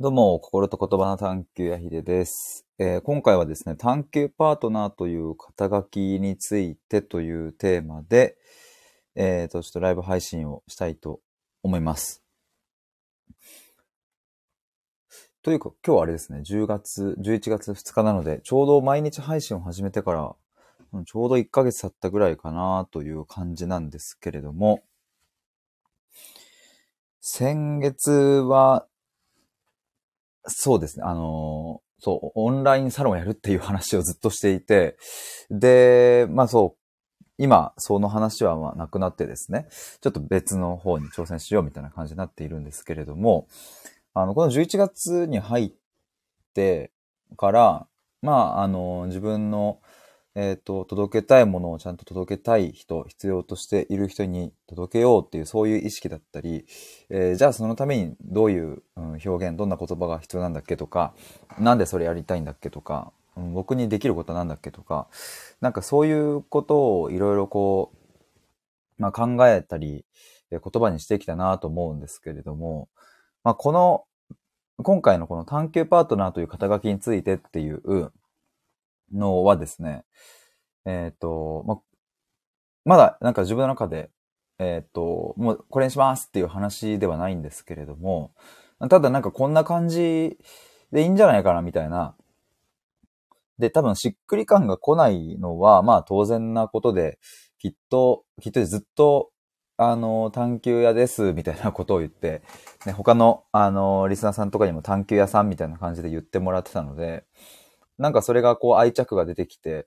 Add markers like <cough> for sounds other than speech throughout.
どうも、心と言葉の探求やひでです、えー今回はですね、探求パートナーという肩書きについてというテーマで、えーと、ちょっとライブ配信をしたいと思います。というか、今日はあれですね、10月、11月2日なので、ちょうど毎日配信を始めてから、ちょうど1ヶ月経ったぐらいかなという感じなんですけれども、先月は、そうですね。あのそう、オンラインサロンやるっていう話をずっとしていて、で、まあそう、今、その話はまあなくなってですね、ちょっと別の方に挑戦しようみたいな感じになっているんですけれども、あの、この11月に入ってから、まあ、あの、自分の、えっ、と、届けたいものをちゃんと届けたい人、必要としている人に届けようっていう、そういう意識だったり、えーじゃあそのためにどういう、うん表現、どんな言葉が必要なんだっけとか、なんでそれやりたいんだっけとか、うん僕にできることはなんだっけとか、なんかそういうことをいろいろこう、まあ、考えたり、言葉にしてきたなと思うんですけれども、まあ、この、今回のこの探求パートナーという肩書きについてっていうのはですね、えっ、と、ま、まだなんか自分の中で、えっ、と、もうこれにしますっていう話ではないんですけれども、ただなんかこんな感じでいいんじゃないかなみたいな。で、多分しっくり感が来ないのは、まあ当然なことで、きっと、きっとずっと、あの、探求屋です、みたいなことを言って、ね、他の、あの、リスナーさんとかにも探求屋さんみたいな感じで言ってもらってたので、なんかそれがこう愛着が出てきて、やっ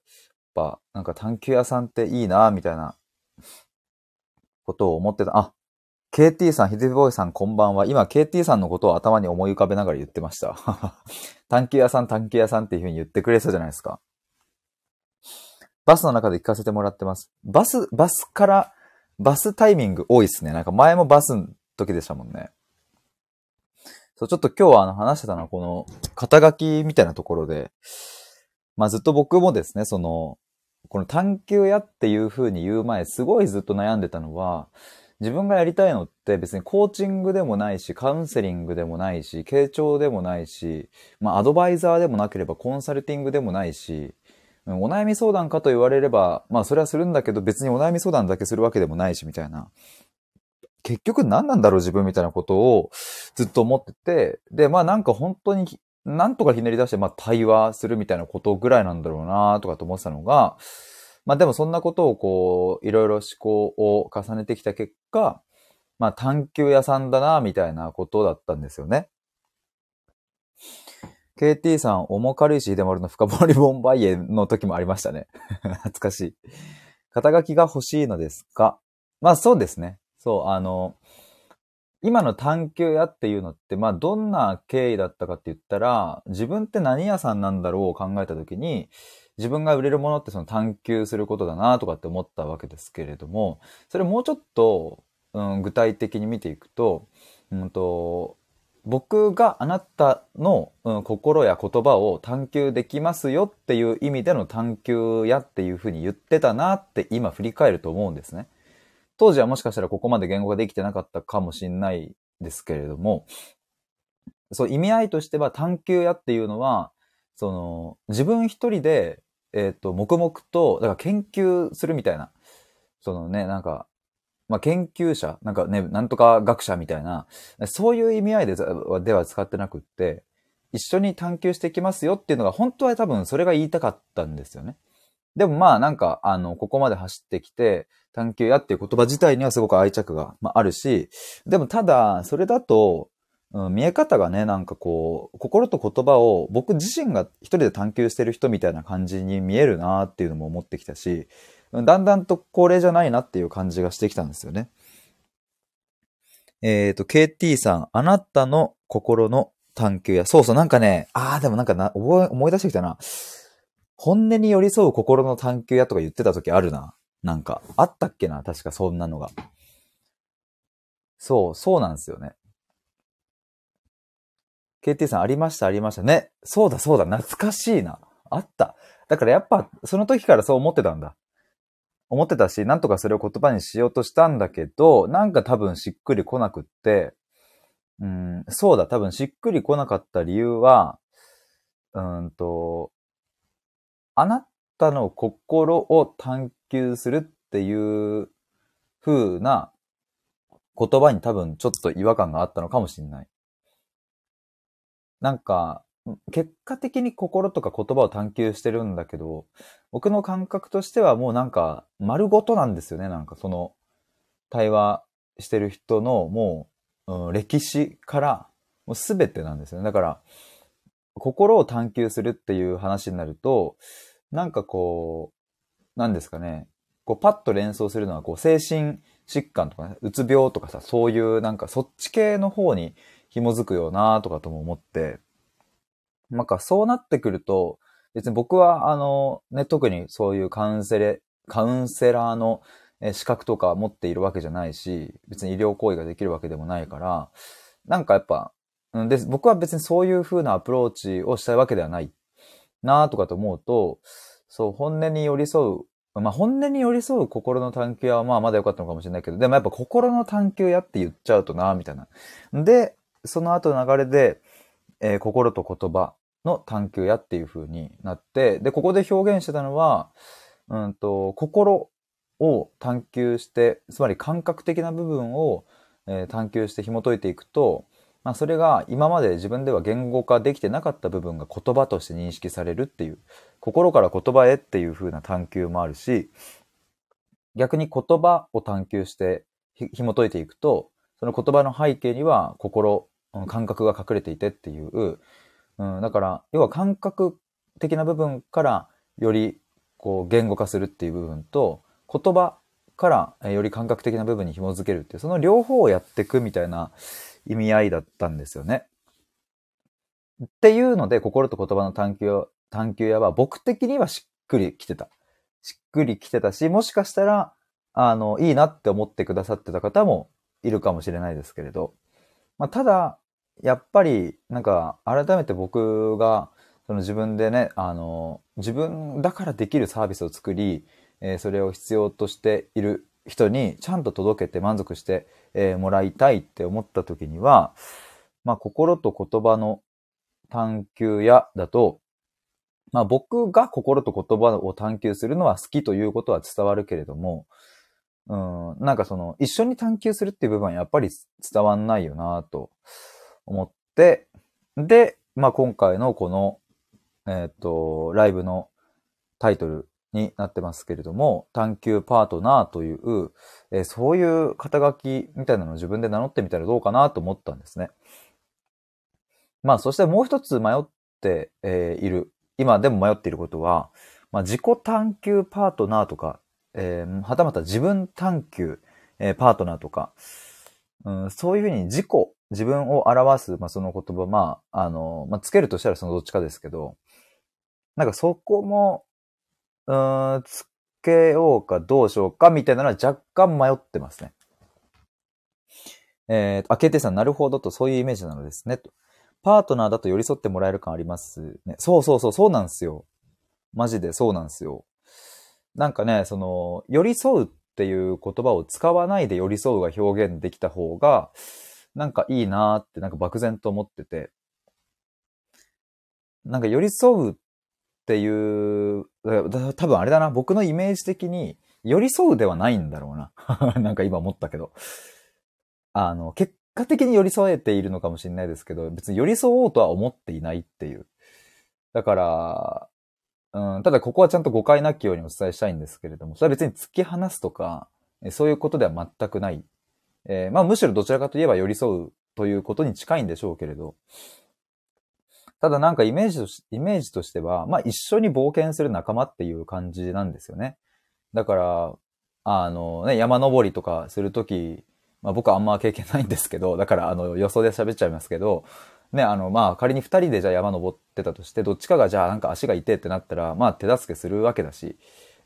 ぱ、なんか探求屋さんっていいな、みたいなことを思ってた。あ、KT さん、ヒデボーイさんこんばんは。今、KT さんのことを頭に思い浮かべながら言ってました。<laughs> 探求屋さん、探求屋さんっていう風に言ってくれてたじゃないですか。バスの中で聞かせてもらってます。バス、バスから、バスタイミング多いっすね。なんか前もバスの時でしたもんね。そう、ちょっと今日はあの話してたのはこの肩書きみたいなところで、まあずっと僕もですね、その、この探求屋っていう風に言う前、すごいずっと悩んでたのは、自分がやりたいのって別にコーチングでもないし、カウンセリングでもないし、傾聴でもないし、まあアドバイザーでもなければコンサルティングでもないし、お悩み相談かと言われれば、まあそれはするんだけど別にお悩み相談だけするわけでもないし、みたいな。結局何なんだろう自分みたいなことをずっと思ってて、で、まあなんか本当になんとかひねり出して、まあ対話するみたいなことぐらいなんだろうなとかと思ってたのが、まあでもそんなことをこう、いろいろ思考を重ねてきた結果、まあ探求屋さんだなみたいなことだったんですよね。KT さん、重軽石秀丸の深掘りボンバイエの時もありましたね。<laughs> 懐かしい。肩書きが欲しいのですか？まあそうですね。そう、あの、今の探求屋っていうのって、まあどんな経緯だったかって言ったら、自分って何屋さんなんだろうを考えた時に、自分が売れるものってその探求することだなとかって思ったわけですけれども、それもうちょっと、うん、具体的に見ていくと、うんと、僕があなたの、うん、心や言葉を探求できますよっていう意味での探求やっていうふうに言ってたなって今振り返ると思うんですね。当時はもしかしたらここまで言語ができてなかったかもしれないですけれども、そう意味合いとしては探求やっていうのは、その自分一人で、えっ、と、黙々と、だから研究するみたいな、そのね、なんか、まあ、研究者、なんかね、なんとか学者みたいな、そういう意味合いででは使ってなくって、一緒に探求していきますよっていうのが、本当は多分それが言いたかったんですよね。でもまあなんか、あの、ここまで走ってきて、探求やっていう言葉自体にはすごく愛着が、まあ、あるし、でもただ、それだと、うん、見え方がね、なんかこう、心と言葉を僕自身が一人で探求してる人みたいな感じに見えるなっていうのも思ってきたし、だんだんとこれじゃないなっていう感じがしてきたんですよね。えっ、と、KT さん、あなたの心の探求や、そうそう、なんかね、ああ、でもなんかな、思い出してきたな。本音に寄り添う心の探求やとか言ってた時あるな。なんか、あったっけな？確かそんなのが。そう、そうなんですよね。KT さん、ありました、ありました。ね。そうだ、そうだ、懐かしいな。あった。だからやっぱ、その時からそう思ってたんだ。思ってたし、なんとかそれを言葉にしようとしたんだけど、なんか多分しっくりこなくって、うん、そうだ、多分しっくり来なかった理由は、うんと、あなたの心を探求するっていう風な言葉に多分ちょっと違和感があったのかもしれない。なんか、結果的に心とか言葉を探求してるんだけど、僕の感覚としてはもうなんか丸ごとなんですよね。なんかその対話してる人のもう、うん、歴史からもう全てなんですよね。だから、心を探求するっていう話になると、なんかこう、なんですかね。こうパッと連想するのはこう精神疾患とかね、うつ病とかさ、そういうなんかそっち系の方に紐づくよなとかとも思って、なんかそうなってくると、別に僕はあの、ね、特にそういうカウンセレ、カウンセラーの資格とか持っているわけじゃないし、別に医療行為ができるわけでもないから、なんかやっぱ、で僕は別にそういう風なアプローチをしたいわけではないなとかと思うと、そう、本音に寄り添う。まあ、本音に寄り添う心の探求はまあまだ良かったのかもしれないけど、でもやっぱ心の探求やって言っちゃうとな、みたいな。で、その後の流れで、えー、心と言葉の探求やっていう風になって、で、ここで表現してたのは、うんと、心を探求して、つまり感覚的な部分を、えー、探求して紐解いていくと、まあ、それが今まで自分では言語化できてなかった部分が言葉として認識されるっていう、心から言葉へっていう風な探求もあるし、逆に言葉を探求して紐解いていくと、その言葉の背景には心、感覚が隠れていてっていう、うん、だから、要は感覚的な部分からよりこう言語化するっていう部分と、言葉からより感覚的な部分に紐づけるっていう、その両方をやっていくみたいな意味合いだったんですよね。っていうので、心と言葉の探求、探求屋は僕的にはしっくりきてた。しっくりきてたし、もしかしたら、あの、いいなって思ってくださってた方もいるかもしれないですけれど。まあ、ただ、やっぱり、なんか、改めて僕が、その自分でね、あの、自分だからできるサービスを作り、えー、それを必要としている人にちゃんと届けて満足して、えー、もらいたいって思った時には、まあ、心と言葉の探求やだと、まあ、僕が心と言葉を探求するのは好きということは伝わるけれども、うん、なんかその、一緒に探求するっていう部分はやっぱり伝わんないよなと思って、で、まあ、今回のこの、えっ、ー、と、ライブのタイトルになってますけれども、探求パートナーという、えー、そういう肩書きみたいなのを自分で名乗ってみたらどうかなと思ったんですね。まあ、そしてもう一つ迷って、えー、いる、今でも迷っていることは、まあ、自己探求パートナーとか、えー、はたまた自分探求、えー、パートナーとか、うん、そういうふうに自己、自分を表す、まあ、その言葉、まあ、あの、まあ、つけるとしたらそのどっちかですけど、なんかそこもうん、つけようかどうしようかみたいなのは若干迷ってますね。えっー、あ、KT さん、なるほどと、そういうイメージなのですね。とパートナーだと寄り添ってもらえる感ありますね。そうそうそう、そうなんですよ。マジでそうなんですよ。なんかね、その、寄り添うっていう言葉を使わないで寄り添うが表現できた方が、なんかいいなーってなんか漠然と思ってて。なんか寄り添うっていう、多分あれだな、僕のイメージ的に寄り添うではないんだろうな。<laughs> なんか今思ったけど。あの、結果的に寄り添えているのかもしれないですけど、別に寄り添おうとは思っていないっていう。だから、うん、ただここはちゃんと誤解なきようにお伝えしたいんですけれども、それは別に突き放すとか、そういうことでは全くない。えー、まあむしろどちらかといえば寄り添うということに近いんでしょうけれど、ただなんかイメージとし、イメージとしては、まあ一緒に冒険する仲間っていう感じなんですよね。だから、あのね、山登りとかするとき、まあ僕はあんま経験ないんですけど、だからあの予想で喋っちゃいますけど、ね、あのまあ仮に二人でじゃあ山登ってたとして、どっちかがじゃあなんか足が痛いってなったら、まあ手助けするわけだし、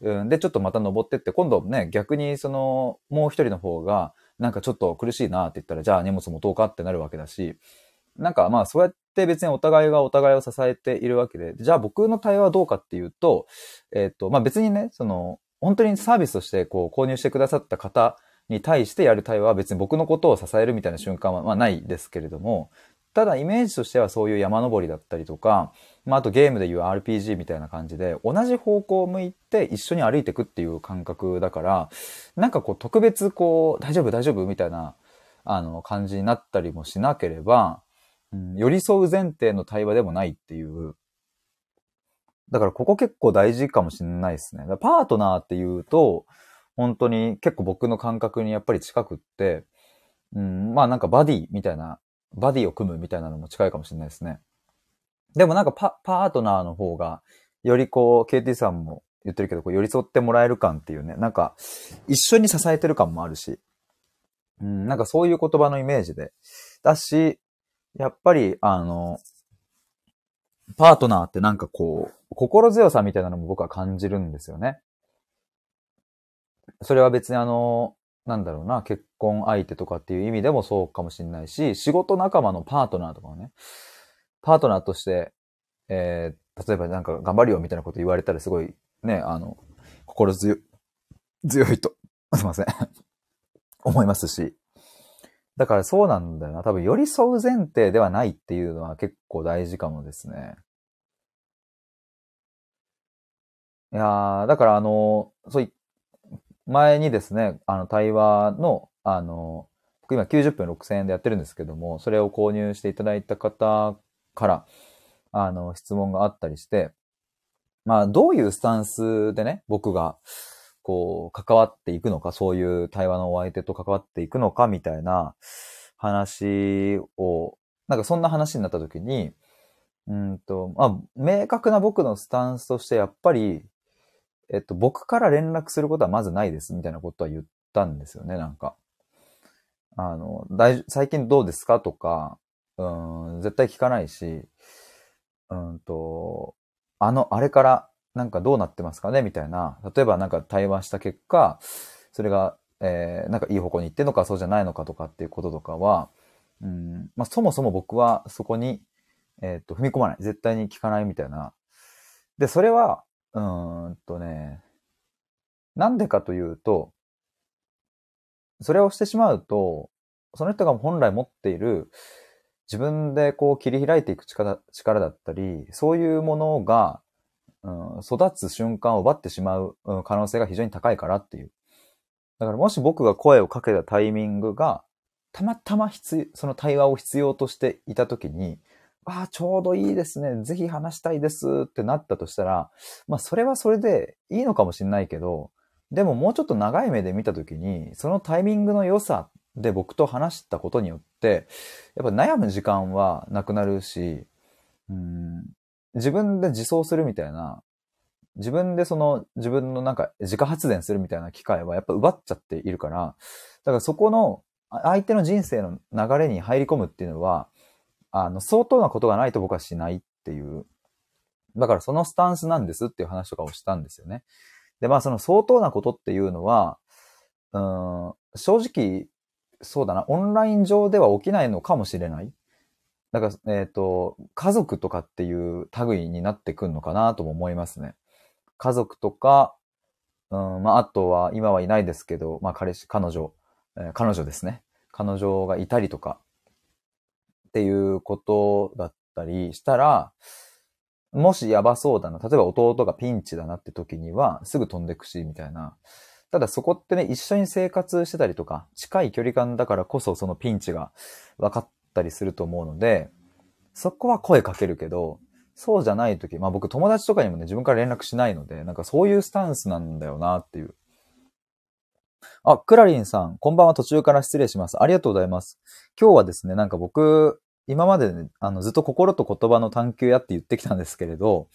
うん、で、ちょっとまた登ってって、今度ね、逆にその、もう一人の方が、なんかちょっと苦しいなって言ったら、じゃあ荷物持とうかってなるわけだし、なんかまあそうやって別にお互いがお互いを支えているわけで、じゃあ僕の対応はどうかっていうと、えっ、ー、と、まあ別にね、その、本当にサービスとしてこう購入してくださった方に対してやる対話は別に僕のことを支えるみたいな瞬間は、まあないですけれども、ただイメージとしてはそういう山登りだったりとか、まああとゲームでいう RPG みたいな感じで、同じ方向を向いて一緒に歩いていくっていう感覚だから、なんかこう特別こう、大丈夫大丈夫みたいな、あの感じになったりもしなければ、寄り添う前提の対話でもないっていう。だからここ結構大事かもしれないですね。パートナーっていうと、本当に結構僕の感覚にやっぱり近くって、うん、まあなんかバディみたいな、バディを組むみたいなのも近いかもしれないですね。でもなんかパパートナーの方が、よりこう、KT さんも言ってるけど、こう寄り添ってもらえる感っていうね、なんか一緒に支えてる感もあるし、うん、なんかそういう言葉のイメージで。だし、やっぱり、あの、パートナーってなんかこう、心強さみたいなのも僕は感じるんですよね。それは別にあの、なんだろうな、結婚相手とかっていう意味でもそうかもしれないし、仕事仲間のパートナーとかね、パートナーとして、えー、例えばなんか頑張るよみたいなこと言われたらすごいね、あの、心強 <laughs> 強いと、すいません思いますし。だからそうなんだよな。多分寄り添う前提ではないっていうのは結構大事かもですね。いやー、だからあの、そうい、前にですね、あの、対話の、あの、僕今90分6000円でやってるんですけども、それを購入していただいた方から、あの、質問があったりして、まあ、どういうスタンスでね、僕が、こう、関わっていくのか、そういう対話のお相手と関わっていくのか、みたいな話を、なんかそんな話になった時に、うんと、まあ、明確な僕のスタンスとして、やっぱり、えっと、僕から連絡することはまずないです、みたいなことは言ったんですよね、なんか。あの、大、最近どうですかとか、うん、絶対聞かないし、うんと、あの、あれからなんかどうなってますかね？みたいな。例えばなんか対話した結果、それが、えー、なんかいい方向に行ってんのかそうじゃないのかとかっていうこととかは、うん、まあそもそも僕はそこに、えっ、と、踏み込まない。絶対に聞かないみたいな。で、それは、うーんとね、なんでかというと、それをしてしまうと、その人が本来持っている自分でこう切り開いていく力力だったり、そういうものがうん、育つ瞬間を奪ってしまう可能性が非常に高いからっていう。だからもし僕が声をかけたタイミングが、たまたま必その対話を必要としていたときに、ああ、ちょうどいいですね。ぜひ話したいですってなったとしたら、まあそれはそれでいいのかもしれないけど、でももうちょっと長い目で見たときに、そのタイミングの良さで僕と話したことによって、やっぱ悩む時間はなくなるし、うん、自分で自走するみたいな、自分でその自分のなんか自家発電するみたいな機会はやっぱ奪っちゃっているから、だからそこの相手の人生の流れに入り込むっていうのは、あの、相当なことがないと僕はしないっていう。だからそのスタンスなんですっていう話とかをしたんですよね。で、まあその相当なことっていうのは、うん、正直、そうだな、オンライン上では起きないのかもしれない。だか、えっ、ー、と、家族とかっていう類になってくんのかなとも思いますね。家族とか、うん、まあ、あとは、今はいないですけど、まあ、彼氏、彼女、えー、彼女ですね。彼女がいたりとか、っていうことだったりしたら、もしやばそうだな、例えば弟がピンチだなって時には、すぐ飛んでくし、みたいな。ただそこってね、一緒に生活してたりとか、近い距離感だからこそそのピンチが分かってったりすると思うので、そこは声かけるけど、そうじゃない時、まあ僕友達とかにもね、自分から連絡しないので、なんかそういうスタンスなんだよなっていう。あ、クラリンさん、こんばんは途中から失礼します。ありがとうございます。今日はですね、なんか僕、今まで、ね、あの、ずっと心と言葉の探求やって言ってきたんですけれど、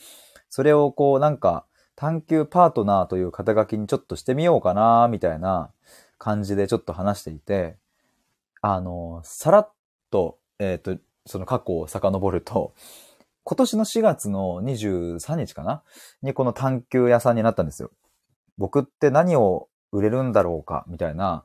それをこう、なんか、探求パートナーという肩書きにちょっとしてみようかな、みたいな感じでちょっと話していて、あの、さらっと、えっ、ー、と、その過去を遡ると、今年の4月の23日かな？にこの探求屋さんになったんですよ。僕って何を売れるんだろうか？みたいな、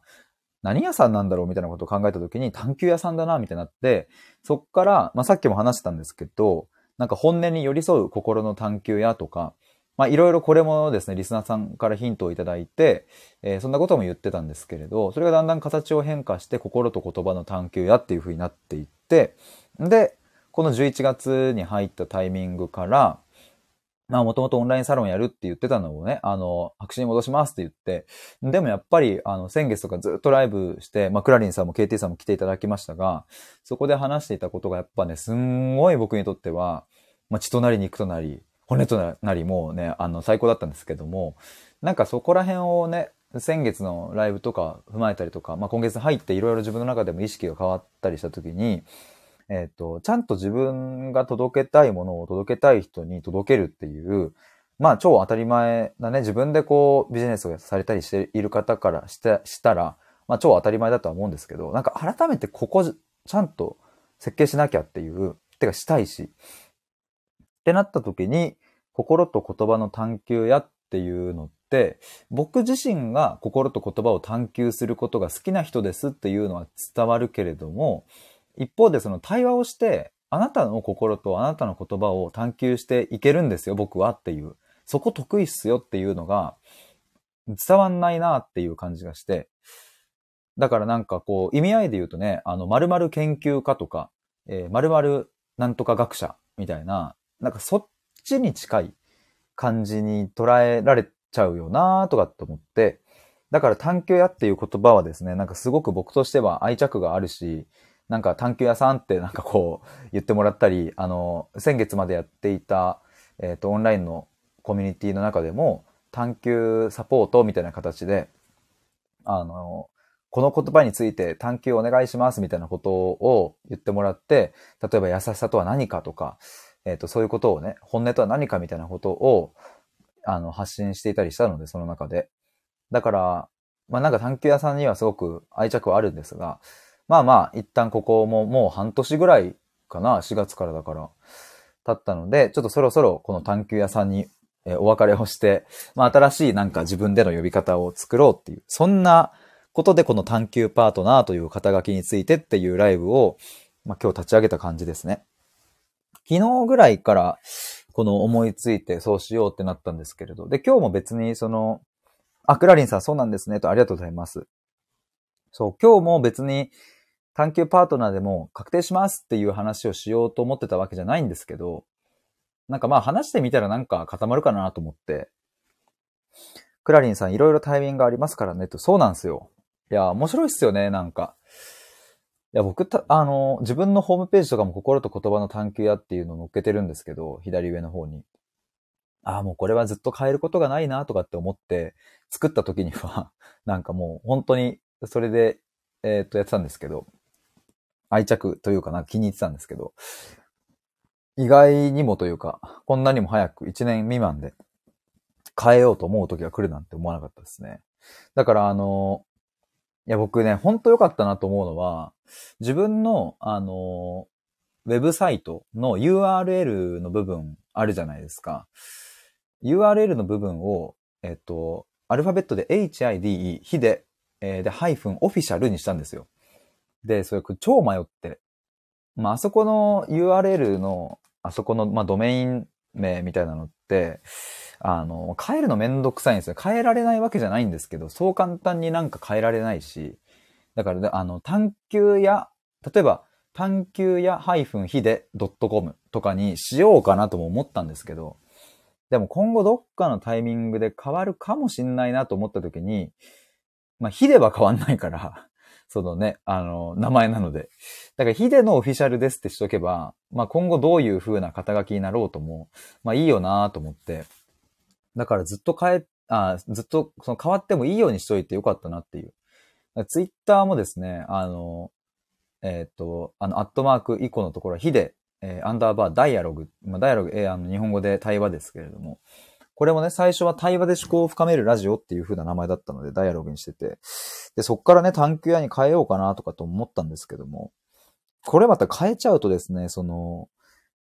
何屋さんなんだろう？みたいなことを考えた時に探求屋さんだなみたいになって、そっから、まあ、さっきも話したんですけど、なんか本音に寄り添う心の探求屋とか、まあいろいろこれもですね、リスナーさんからヒントをいただいて、えー、そんなことも言ってたんですけれど、それがだんだん形を変化して心と言葉の探求やっていう風になっていって、で、この11月に入ったタイミングから、まあもともとオンラインサロンやるって言ってたのをね、あの、白紙に戻しますって言って、でもやっぱり、あの、先月とかずっとライブして、まあクラリンさんも KT さんも来ていただきましたが、そこで話していたことがやっぱね、すんごい僕にとっては、まあ血となり肉となり、骨となりもね、あの、最高だったんですけども、なんかそこら辺をね、先月のライブとか踏まえたりとか、まあ今月入っていろいろ自分の中でも意識が変わったりしたときに、えっ、ー、と、ちゃんと自分が届けたいものを届けたい人に届けるっていう、まあ超当たり前なね、自分でこうビジネスをされたりしている方からしてしたら、まあ超当たり前だとは思うんですけど、なんか改めてここちゃんと設計しなきゃっていう、てかしたいし、ってなった時に、心と言葉の探求やっていうのって、僕自身が心と言葉を探求することが好きな人ですっていうのは伝わるけれども、一方でその対話をして、あなたの心とあなたの言葉を探求していけるんですよ、僕はっていう。そこ得意っすよっていうのが伝わんないなっていう感じがして。だからなんかこう意味合いで言うとね、あの〇〇研究家とか、えー、〇〇なんとか学者みたいな、なんかそっちに近い感じに捉えられちゃうよなとかって思って、だから探求屋っていう言葉はですね、なんかすごく僕としては愛着があるし、なんか探求屋さんってなんかこう言ってもらったり、あの、先月までやっていた、えっ、ー、と、オンラインのコミュニティの中でも探求サポートみたいな形で、あの、この言葉について探求お願いしますみたいなことを言ってもらって、例えば優しさとは何かとか、えっ、ー、と、そういうことをね、本音とは何かみたいなことを、あの、発信していたりしたので、その中で。だから、まあなんか探求屋さんにはすごく愛着はあるんですが、まあまあ、一旦ここももう半年ぐらいかな、4月からだから、経ったので、ちょっとそろそろこの探求屋さんに、お別れをして、まあ新しいなんか自分での呼び方を作ろうっていう、そんなことでこの探求パートナーという肩書きについてっていうライブを、まあ今日立ち上げた感じですね。昨日ぐらいからこの思いついてそうしようってなったんですけれど、で、今日も別にその、あ、クラリンさんそうなんですねとありがとうございます。そう、今日も別に探求パートナーでも確定しますっていう話をしようと思ってたわけじゃないんですけど、なんかまあ話してみたらなんか固まるかなと思って、クラリンさんいろいろタイミングがありますからねと、そうなんですよ。いや、面白いっすよね、なんか。いや、僕た、あの、自分のホームページとかも心と言葉の探求屋っていうのを載っけてるんですけど、左上の方に。ああ、もうこれはずっと変えることがないなとかって思って作った時には、<laughs> なんかもう本当にそれで、えー、っとやってたんですけど、愛着というかな、気に入ってたんですけど、意外にもというか、こんなにも早く1年未満で変えようと思う時が来るなんて思わなかったですね。だからあの、いや僕ね、ほんと良かったなと思うのは、自分のあの、ウェブサイトの URL の部分あるじゃないですか。URL の部分を、えっと、アルファベットで HIDE、ヒデ、えー、で、ハイフンオフィシャルにしたんですよ。で、それ超迷って。まあ、あそこの URL の、あそこの、まあ、ドメイン名みたいなのっ、あの、変えるのめんどくさいんですよ。変えられないわけじゃないんですけど、そう簡単になんか変えられないし、だから、あの、探求や、例えば、探求やハイフンヒデ .com とかにしようかなとも思ったんですけど、でも今後どっかのタイミングで変わるかもしんないなと思った時に、まあ、ヒデは変わんないからそのね、あの、名前なので。だから、ヒデのオフィシャルですってしとけば、まあ、今後どういう風な肩書きになろうとも、まあ、いいよなと思って。だからずっと変え、あずっとその変わってもいいようにしといてよかったなっていう。ツイッターもですね、あの、えっ、ー、と、あの、アットマーク以降のところは、ヒデ、えー、アンダーバーダイアログ、まあ、ダイアログ、えー、あの、日本語で対話ですけれども、これもね、最初は対話で思考を深めるラジオっていう風な名前だったので、ダイアログにしてて。で、そっからね、探求屋に変えようかなとかと思ったんですけども、これまた変えちゃうとですね、その、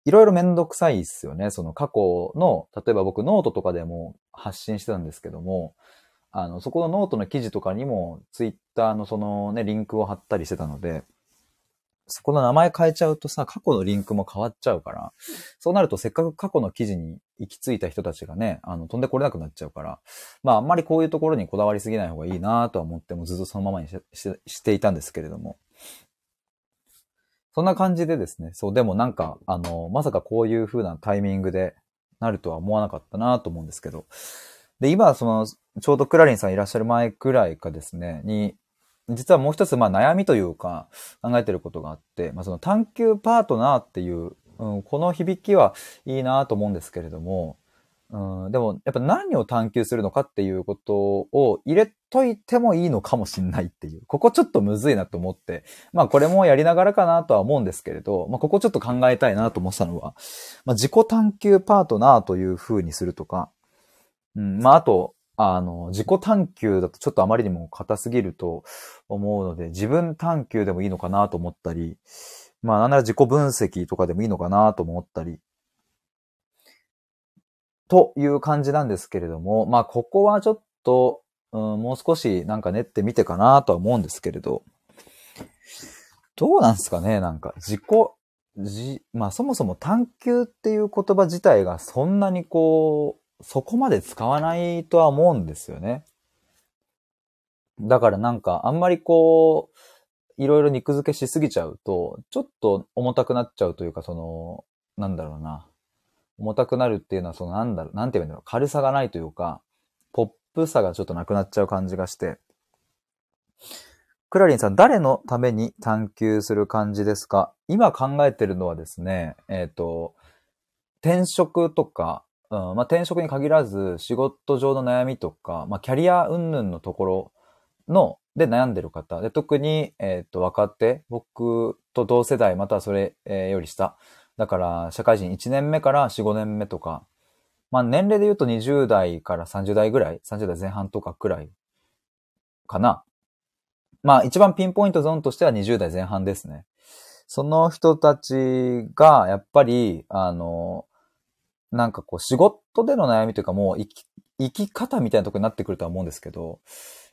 いろいろめんどくさいっすよね。その過去の、例えば僕ノートとかでも発信してたんですけども、あの、そこのノートの記事とかにも、ツイッターのそのね、リンクを貼ったりしてたので、そこの名前変えちゃうとさ、過去のリンクも変わっちゃうから、そうなるとせっかく過去の記事に行き着いた人たちがね、あの、飛んでこれなくなっちゃうから、まあ、あんまりこういうところにこだわりすぎない方がいいなとは思ってもずっとそのままにしていたんですけれども。そんな感じでですね、そう、でもなんか、あの、まさかこういう風なタイミングでなるとは思わなかったなと思うんですけど。で、今、その、ちょうどクラリンさんいらっしゃる前くらいかですね、に、実はもう一つ、まあ悩みというか、考えてることがあって、まあその探求パートナーっていう、うん、この響きはいいなと思うんですけれども、うん、でも、やっぱ何を探求するのかっていうことを入れといてもいいのかもしんないっていう。ここちょっとむずいなと思って。まあこれもやりながらかなとは思うんですけれど、まあここちょっと考えたいなと思ったのは、まあ自己探求パートナーという風にするとか、うん、まああと、あの、自己探求だとちょっとあまりにも硬すぎると思うので、自分探求でもいいのかなと思ったり、まあなんなら自己分析とかでもいいのかなと思ったり、という感じなんですけれども、まあ、ここはちょっと、うん、もう少しなんか練ってみてかなとは思うんですけれど、どうなんですかねなんか、自己、じ、まあそもそも探求っていう言葉自体がそんなにこう、そこまで使わないとは思うんですよね。だからなんか、あんまりこう、いろいろ肉付けしすぎちゃうと、ちょっと重たくなっちゃうというか、その、なんだろうな。重たくなるっていうのは、そのなんだろう、なんて言うんだろう、軽さがないというか、ポップさがちょっとなくなっちゃう感じがして。クラリンさん、誰のために探求する感じですか？今考えてるのはですね、えっ、ー、と、転職とか、ん、まあ、転職に限らず、仕事上の悩みとか、まあ、キャリア云々のところの、で悩んでる方。で、特に、えっ、ー、と、若手、僕と同世代、またはそれ、より下だから、社会人1年目から4、5年目とか、まあ年齢で言うと20代から30代ぐらい、30代前半とかくらいかな。まあ一番ピンポイントゾーンとしては20代前半ですね。その人たちが、やっぱり、あの、なんかこう仕事での悩みというかもう生き、生き方みたいなとこになってくるとは思うんですけど、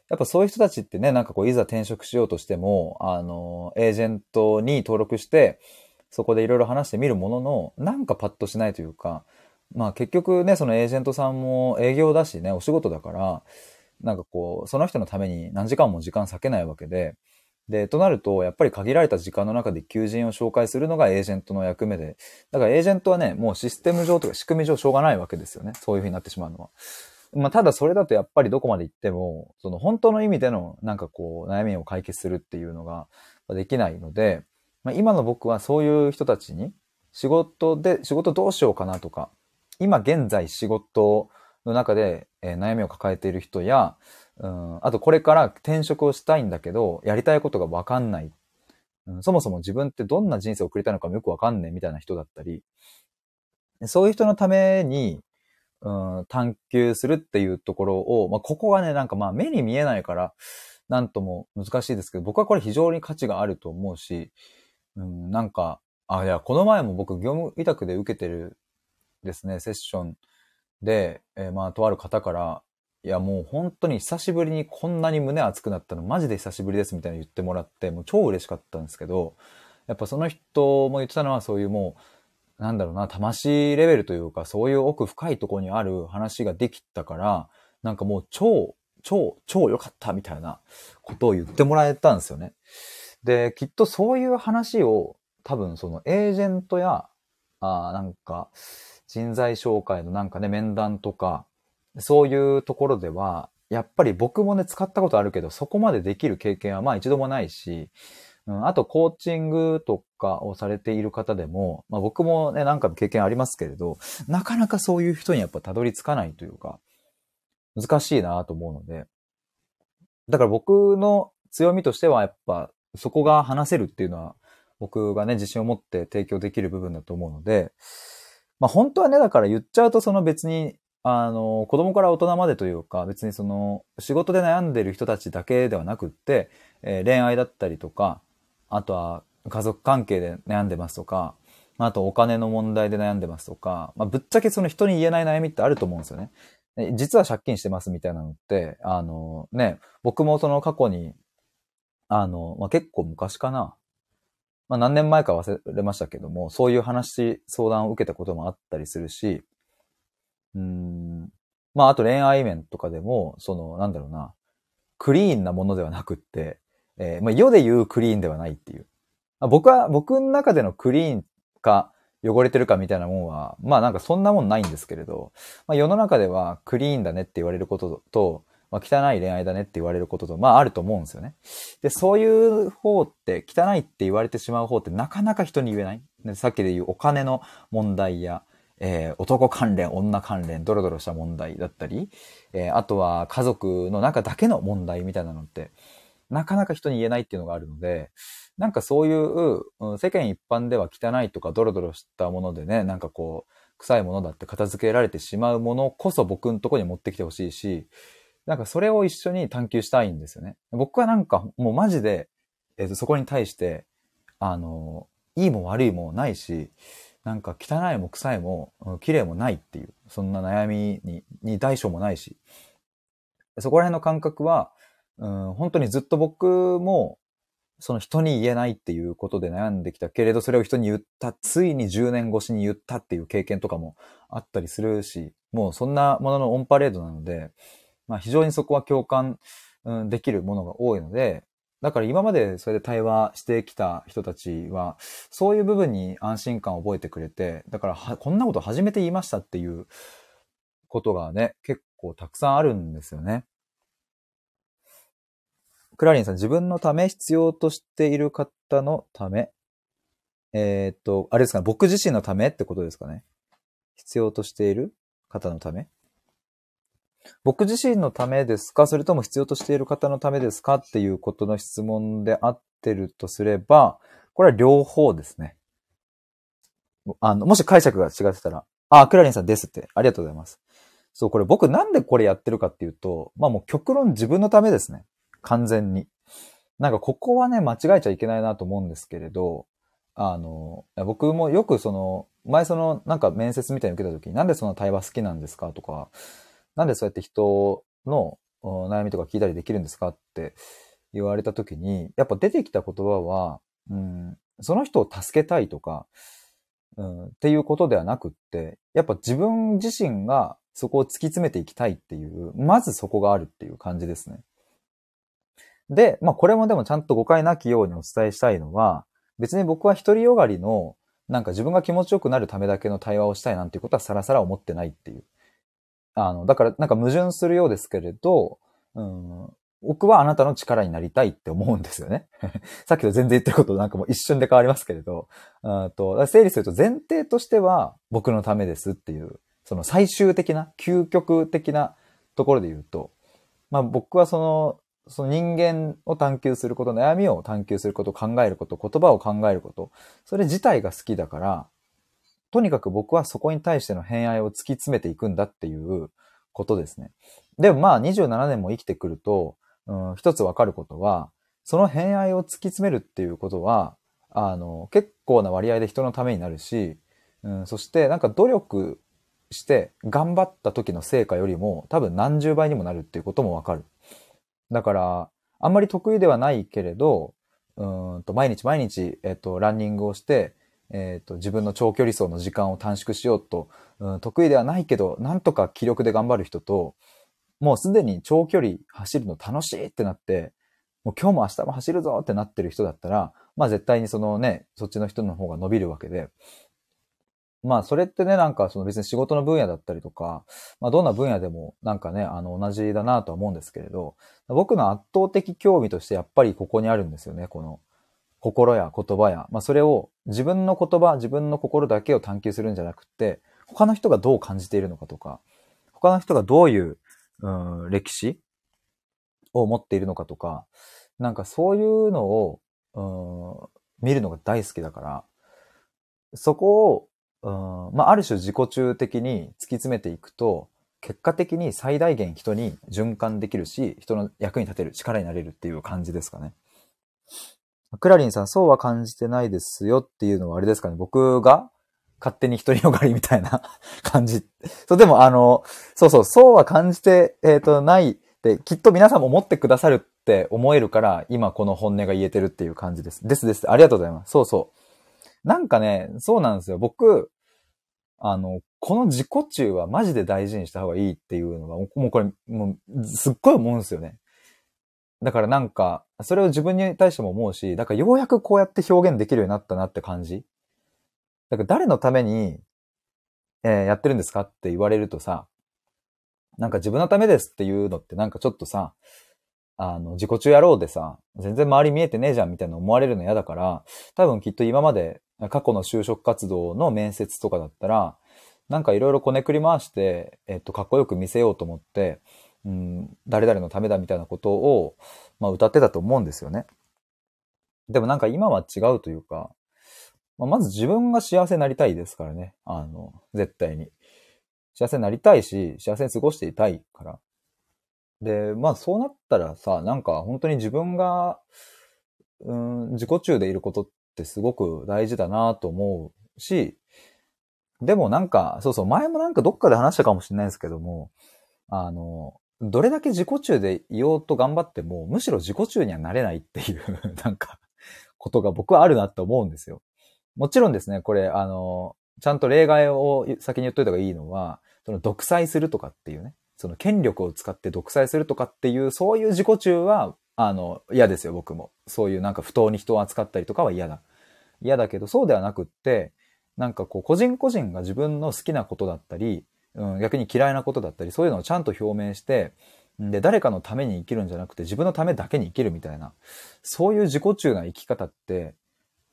やっぱそういう人たちってね、なんかこういざ転職しようとしても、あの、エージェントに登録して、そこでいろいろ話してみるものの、なんかパッとしないというか、まあ結局ね、そのエージェントさんも営業だしね、お仕事だから、なんかこう、その人のために何時間も時間割けないわけで、で、となると、やっぱり限られた時間の中で求人を紹介するのがエージェントの役目で、だからエージェントはね、もうシステム上とか仕組み上しょうがないわけですよね。そういう風になってしまうのは。まあ、ただそれだとやっぱりどこまで行っても、その本当の意味でのなんかこう悩みを解決するっていうのができないので、まあ、今の僕はそういう人たちに仕事で、仕事どうしようかなとか、今現在仕事の中で、えー、悩みを抱えている人や、うん、あとこれから転職をしたいんだけど、やりたいことがわかんない、うん。そもそも自分ってどんな人生を送りたいのかもよくわかんねえみたいな人だったり、そういう人のために、うん、探求するっていうところを、まあ、ここがね、なんかまあ目に見えないから、なんとも難しいですけど、僕はこれ非常に価値があると思うし、うん、なんか、あ、いや、この前も僕業務委託で受けてるですね、セッションで、えー、まあ、とある方から、いや、もう本当に久しぶりにこんなに胸熱くなったのマジで久しぶりですみたいな言ってもらって、もう超嬉しかったんですけど、やっぱその人も言ってたのはそういうもう、なんだろうな、魂レベルというか、そういう奥深いところにある話ができたから、なんかもう超、超、超良かったみたいなことを言ってもらえたんですよね。で、きっとそういう話を多分そのエージェントや、あなんか人材紹介のなんかね、面談とか、そういうところでは、やっぱり僕もね、使ったことあるけど、そこまでできる経験はまあ一度もないし、うん、あとコーチングとかをされている方でも、まあ僕もね、なんか経験ありますけれど、なかなかそういう人にやっぱたどり着かないというか、難しいなと思うので、だから僕の強みとしてはやっぱそこが話せるっていうのは、僕がね、自信を持って提供できる部分だと思うので、まあ本当はね、だから言っちゃうとその別に、あの、子供から大人までというか、別にその、仕事で悩んでる人たちだけではなくって、えー、恋愛だったりとか、あとは家族関係で悩んでますとか、あとお金の問題で悩んでますとか、まあ、ぶっちゃけその人に言えない悩みってあると思うんですよね。実は借金してますみたいなのって、あのね、僕もその過去にあの、まあ、結構昔かな。まあ何年前か忘れましたけども、そういう話、相談を受けたこともあったりするし、うん、まああと恋愛面とかでも、その、なんだろうな、クリーンなものではなくって、えー、まあ世で言うクリーンではないっていう。僕は、僕の中でのクリーンか、汚れてるかみたいなもんは、まあなんかそんなもんないんですけれど、まあ世の中ではクリーンだねって言われることと、まあ汚い恋愛だねって言われることと、まああると思うんですよね。で、そういう方って、汚いって言われてしまう方ってなかなか人に言えない。さっきで言うお金の問題や、えー、男関連、女関連、ドロドロした問題だったり、えー、あとは家族の中だけの問題みたいなのって、なかなか人に言えないっていうのがあるので、なんかそういう、うん、世間一般では汚いとかドロドロしたものでね、なんかこう、臭いものだって片付けられてしまうものこそ僕のとこに持ってきてほしいし、なんかそれを一緒に探求したいんですよね。僕はなんかもうマジで、えっ、ー、と、そこに対して、あの、いいも悪いもないし、なんか汚いも臭いも綺麗もないっていう、そんな悩みにに大小もないし、そこら辺の感覚は、うん、本当にずっと僕もその人に言えないっていうことで悩んできたけれど、それを人に言った、ついに10年越しに言ったっていう経験とかもあったりするし、もうそんなもののオンパレードなので、まあ非常にそこは共感、うん、できるものが多いので、だから今までそれで対話してきた人たちは、そういう部分に安心感を覚えてくれて、だから、こんなこと初めて言いましたっていうことがね、結構たくさんあるんですよね。クラリンさん、自分のため、必要としている方のため？えー、っと、あれですかね、僕自身のためってことですかね？必要としている方のため？僕自身のためですか？それとも必要としている方のためですか？っていうことの質問であってるとすれば、これは両方ですね。あの、もし解釈が違ってたら、あ、クラリンさんですって。ありがとうございます。そう、これ僕なんでこれやってるかっていうと、まあもう極論自分のためですね。完全に。なんかここはね、間違えちゃいけないなと思うんですけれど、あの、僕もよくその、前その、なんか面接みたいに受けた時に、なんでその対話好きなんですか？とか、なんでそうやって人の悩みとか聞いたりできるんですかって言われた時に、やっぱ出てきた言葉は、うん、その人を助けたいとか、うん、っていうことではなくって、やっぱ自分自身がそこを突き詰めていきたいっていう、まずそこがあるっていう感じですね。で、まあこれもでもちゃんと誤解なきようにお伝えしたいのは、別に僕は独りよがりの、なんか自分が気持ちよくなるためだけの対話をしたいなんていうことはさらさら思ってないっていう。あの、だからなんか矛盾するようですけれど、うん、僕はあなたの力になりたいって思うんですよね。<laughs> さっきと全然言ってることなんかもう一瞬で変わりますけれど、うんと整理すると前提としては僕のためですっていう、その最終的な、究極的なところで言うと、まあ僕はそのその人間を探求すること、悩みを探求すること、考えること、言葉を考えること、それ自体が好きだから、とにかく僕はそこに対しての偏愛を突き詰めていくんだっていうことですね。でもまあ27年も生きてくると、うん、一つわかることは、その偏愛を突き詰めるっていうことは、あの、結構な割合で人のためになるし、うん、そしてなんか努力して頑張った時の成果よりも多分何十倍にもなるっていうこともわかる。だから、あんまり得意ではないけれど、うんと毎日毎日、えっと、ランニングをして、えっと、自分の長距離走の時間を短縮しようと、うん、得意ではないけど、なんとか気力で頑張る人と、もうすでに長距離走るの楽しいってなって、もう今日も明日も走るぞってなってる人だったら、まあ絶対にそのね、そっちの人の方が伸びるわけで、まあ、それってね、なんか、その別に仕事の分野だったりとか、まあ、どんな分野でも、なんかね、あの、同じだなとは思うんですけれど、僕の圧倒的興味としてやっぱりここにあるんですよね、この、心や言葉や、まあ、それを自分の言葉、自分の心だけを探求するんじゃなくて、他の人がどう感じているのかとか、他の人がどういう、うん、歴史を持っているのかとか、なんかそういうのを、うん、見るのが大好きだから、そこをうん、まあ、ある種自己中的に突き詰めていくと、結果的に最大限人に循環できるし、人の役に立てる力になれるっていう感じですかね。クラリンさん、そうは感じてないですよっていうのはあれですかね。僕が勝手に独りよがりみたいな <laughs> 感じ。そう、でもあの、そうそう、そうは感じて、えっ、ー、と、ないって、きっと皆さんも思ってくださるって思えるから、今この本音が言えてるっていう感じです。ですです。ありがとうございます。そうそう。なんかね、そうなんですよ。僕、あの、この自己中はマジで大事にした方がいいっていうのが、もうこれ、もう、すっごい思うんですよね。だからなんか、それを自分に対しても思うし、だからようやくこうやって表現できるようになったなって感じ。だから誰のために、えー、やってるんですかって言われるとさ、なんか自分のためですっていうのってなんかちょっとさ、あの、自己中やろうでさ、全然周り見えてねえじゃんみたいな思われるの嫌だから、多分きっと今まで過去の就職活動の面接とかだったら、なんかいろいろこねくり回して、えっと、かっこよく見せようと思って、うん、誰々のためだみたいなことを、まあ、歌ってたと思うんですよね。でもなんか今は違うというか、まあ、まず自分が幸せになりたいですからね。あの、絶対に。幸せになりたいし、幸せに過ごしていたいから。で、まあそうなったらさ、なんか本当に自分が、うん、自己中でいることってすごく大事だなと思うし、でもなんか、そうそう、前もなんかどっかで話したかもしれないですけども、あの、どれだけ自己中でいようと頑張っても、むしろ自己中にはなれないっていう <laughs> なんか、ことが僕はあるなって思うんですよ。もちろんですね、これ、あの、ちゃんと例外を先に言っといた方がいいのは、その独裁するとかっていうね、その権力を使って独裁するとかっていう、そういう自己中は、あの、嫌ですよ、僕も。そういうなんか不当に人を扱ったりとかは嫌だ。嫌だけど、そうではなくって、なんかこう、個人個人が自分の好きなことだったり、うん、逆に嫌いなことだったり、そういうのをちゃんと表明して、で、誰かのために生きるんじゃなくて、自分のためだけに生きるみたいな、そういう自己中な生き方って、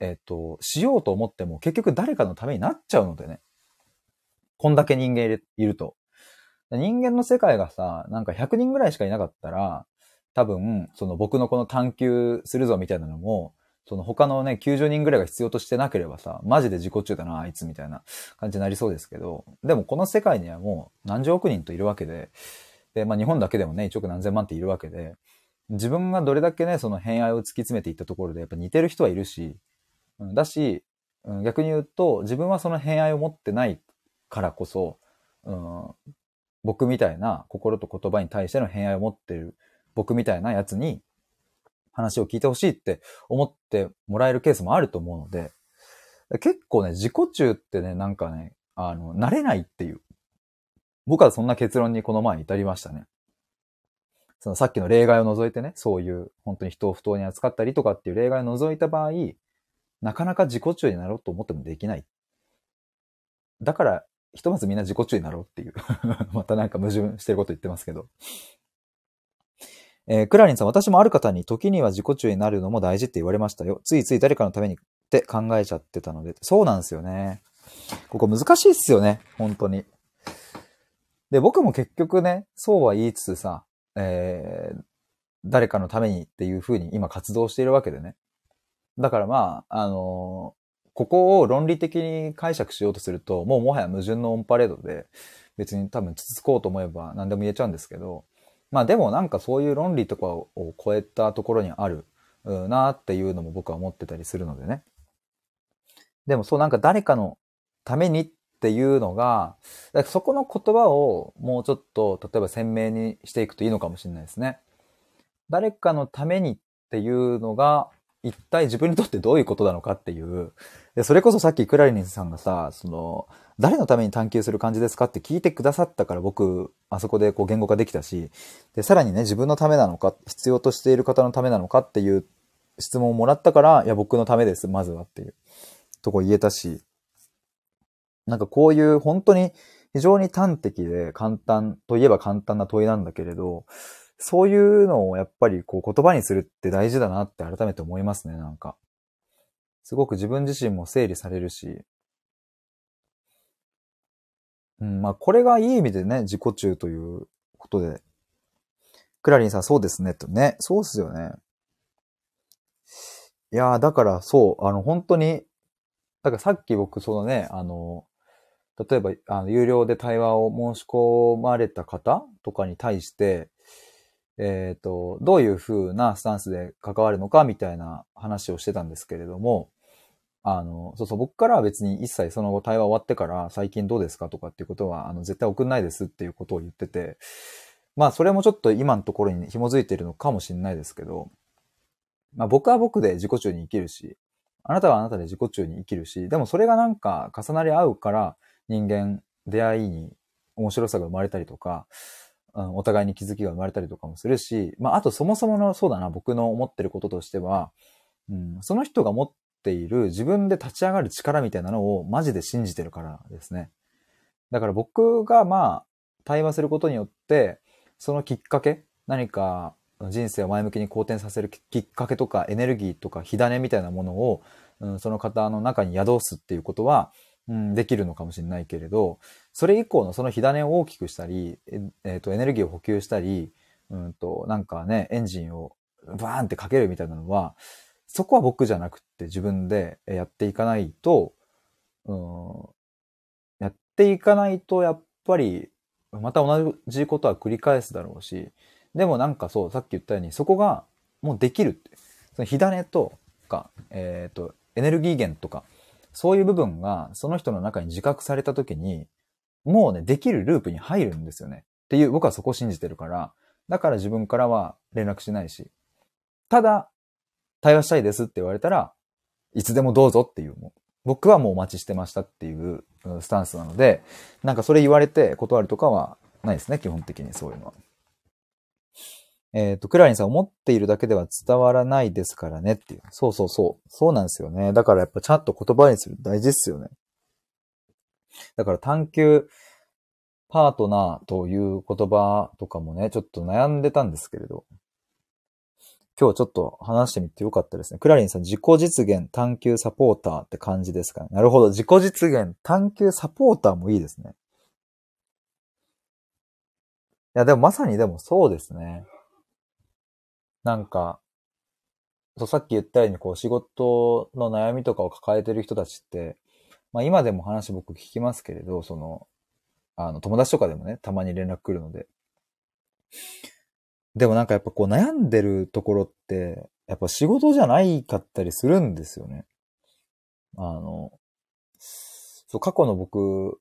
えっ、と、しようと思っても結局誰かのためになっちゃうのでね。こんだけ人間いると。人間の世界がさ、なんか100人ぐらいしかいなかったら、多分、その僕のこの探求するぞみたいなのも、その他のね、90人ぐらいが必要としてなければさ、マジで自己中だな、あいつみたいな感じになりそうですけど、でもこの世界にはもう何十億人といるわけで、で、まあ日本だけでもね、1億何千万っているわけで、自分がどれだけね、その偏愛を突き詰めていったところで、やっぱ似てる人はいるし、だし、逆に言うと、自分はその偏愛を持ってないからこそ、うん、僕みたいな心と言葉に対しての偏愛を持ってる僕みたいなやつに話を聞いてほしいって思ってもらえるケースもあると思うので、結構ね、自己中ってね、なんかね、あの、慣れないっていう。僕はそんな結論にこの前至りましたね。そのさっきの例外を除いてね、そういう本当に人を不当に扱ったりとかっていう例外を除いた場合、なかなか自己中になろうと思ってもできない。だから、ひとまずみんな自己中になろうっていう <laughs> またなんか矛盾してること言ってますけど。えー、クラリンさん、私もある方に時には自己中になるのも大事って言われましたよ。ついつい誰かのためにって考えちゃってたので。そうなんですよね。ここ難しいっすよね。本当に。で、僕も結局ね、そうは言いつつさ、えー、誰かのためにっていう風に今活動しているわけでね。だからまあ、あのー、ここを論理的に解釈しようとすると、もうもはや矛盾のオンパレードで、別に多分つつこうと思えば何でも言えちゃうんですけど、まあでもなんかそういう論理とかを超えたところにあるなっていうのも僕は思ってたりするのでね。でもそうなんか誰かのためにっていうのが、そこの言葉をもうちょっと例えば鮮明にしていくといいのかもしれないですね。誰かのためにっていうのが一体自分にとってどういうことなのかっていう。で、それこそさっきクラリニンさんがさ、その、誰のために探求する感じですかって聞いてくださったから僕、あそこでこう言語化できたし、で、さらにね、自分のためなのか、必要としている方のためなのかっていう質問をもらったから、いや、僕のためです、まずはっていうとこ言えたし、なんかこういう本当に非常に端的で簡単といえば簡単な問いなんだけれど、そういうのをやっぱりこう言葉にするって大事だなって改めて思いますね、なんか。すごく自分自身も整理されるし、うん、まあ、これがいい意味でね、自己中ということで。クラリンさん、そうですね、とね。そうっすよね。いやー、だからそう、あの、本当に、だからさっき僕、そのね、あの、例えば、あの、有料で対話を申し込まれた方とかに対して、えっ、ー、と、どういう風なスタンスで関わるのかみたいな話をしてたんですけれども、あの、そうそう、僕からは別に一切その後対話終わってから最近どうですかとかっていうことは、あの、絶対送んないですっていうことを言ってて、まあそれもちょっと今のところに紐づいてるのかもしれないですけど、まあ僕は僕で自己中に生きるし、あなたはあなたで自己中に生きるし、でもそれがなんか重なり合うから人間、出会いに面白さが生まれたりとか、うん、お互いに気づきが生まれたりとかもするし、まああとそもそものそうだな、僕の思ってることとしては、うん、その人が持っている自分で立ち上がる力みたいなのをマジで信じてるからですね。だから僕がまあ対話することによって、そのきっかけ、何か人生を前向きに好転させるきっかけとかエネルギーとか火種みたいなものを、うん、その方の中に宿すっていうことは、うん、できるのかもしれないけれど、それ以降のその火種を大きくしたり、ええー、とエネルギーを補給したり、うんと、なんかね、エンジンをバーンってかけるみたいなのは、そこは僕じゃなくって自分でやっていかないと、うん、やっていかないとやっぱりまた同じことは繰り返すだろうし、でもなんかそう、さっき言ったように、そこがもうできるって。その火種とか、えっ、ー、と、エネルギー源とか、そういう部分がその人の中に自覚された時に、もうね、できるループに入るんですよね。っていう、僕はそこを信じてるから、だから自分からは連絡しないし、ただ、対話したいですって言われたら、いつでもどうぞっていう、僕はもうお待ちしてましたっていうスタンスなので、なんかそれ言われて断るとかはないですね、基本的にそういうのは。えっ、ー、と、クラリンさん思っているだけでは伝わらないですからねっていう。そうそうそう。そうなんですよね。だからやっぱちゃんと言葉にする大事ですよね。だから探求パートナーという言葉とかもね、ちょっと悩んでたんですけれど。今日ちょっと話してみてよかったですね。クラリンさん、自己実現探求サポーターって感じですかね。なるほど。自己実現探求サポーターもいいですね。いや、でもまさにでもそうですね。なんか、そうさっき言ったように、こう、仕事の悩みとかを抱えてる人たちって、まあ今でも話僕聞きますけれど、その、あの、友達とかでもね、たまに連絡来るので。でもなんかやっぱこう悩んでるところって、やっぱ仕事じゃないかったりするんですよね。あの、そう、過去の僕、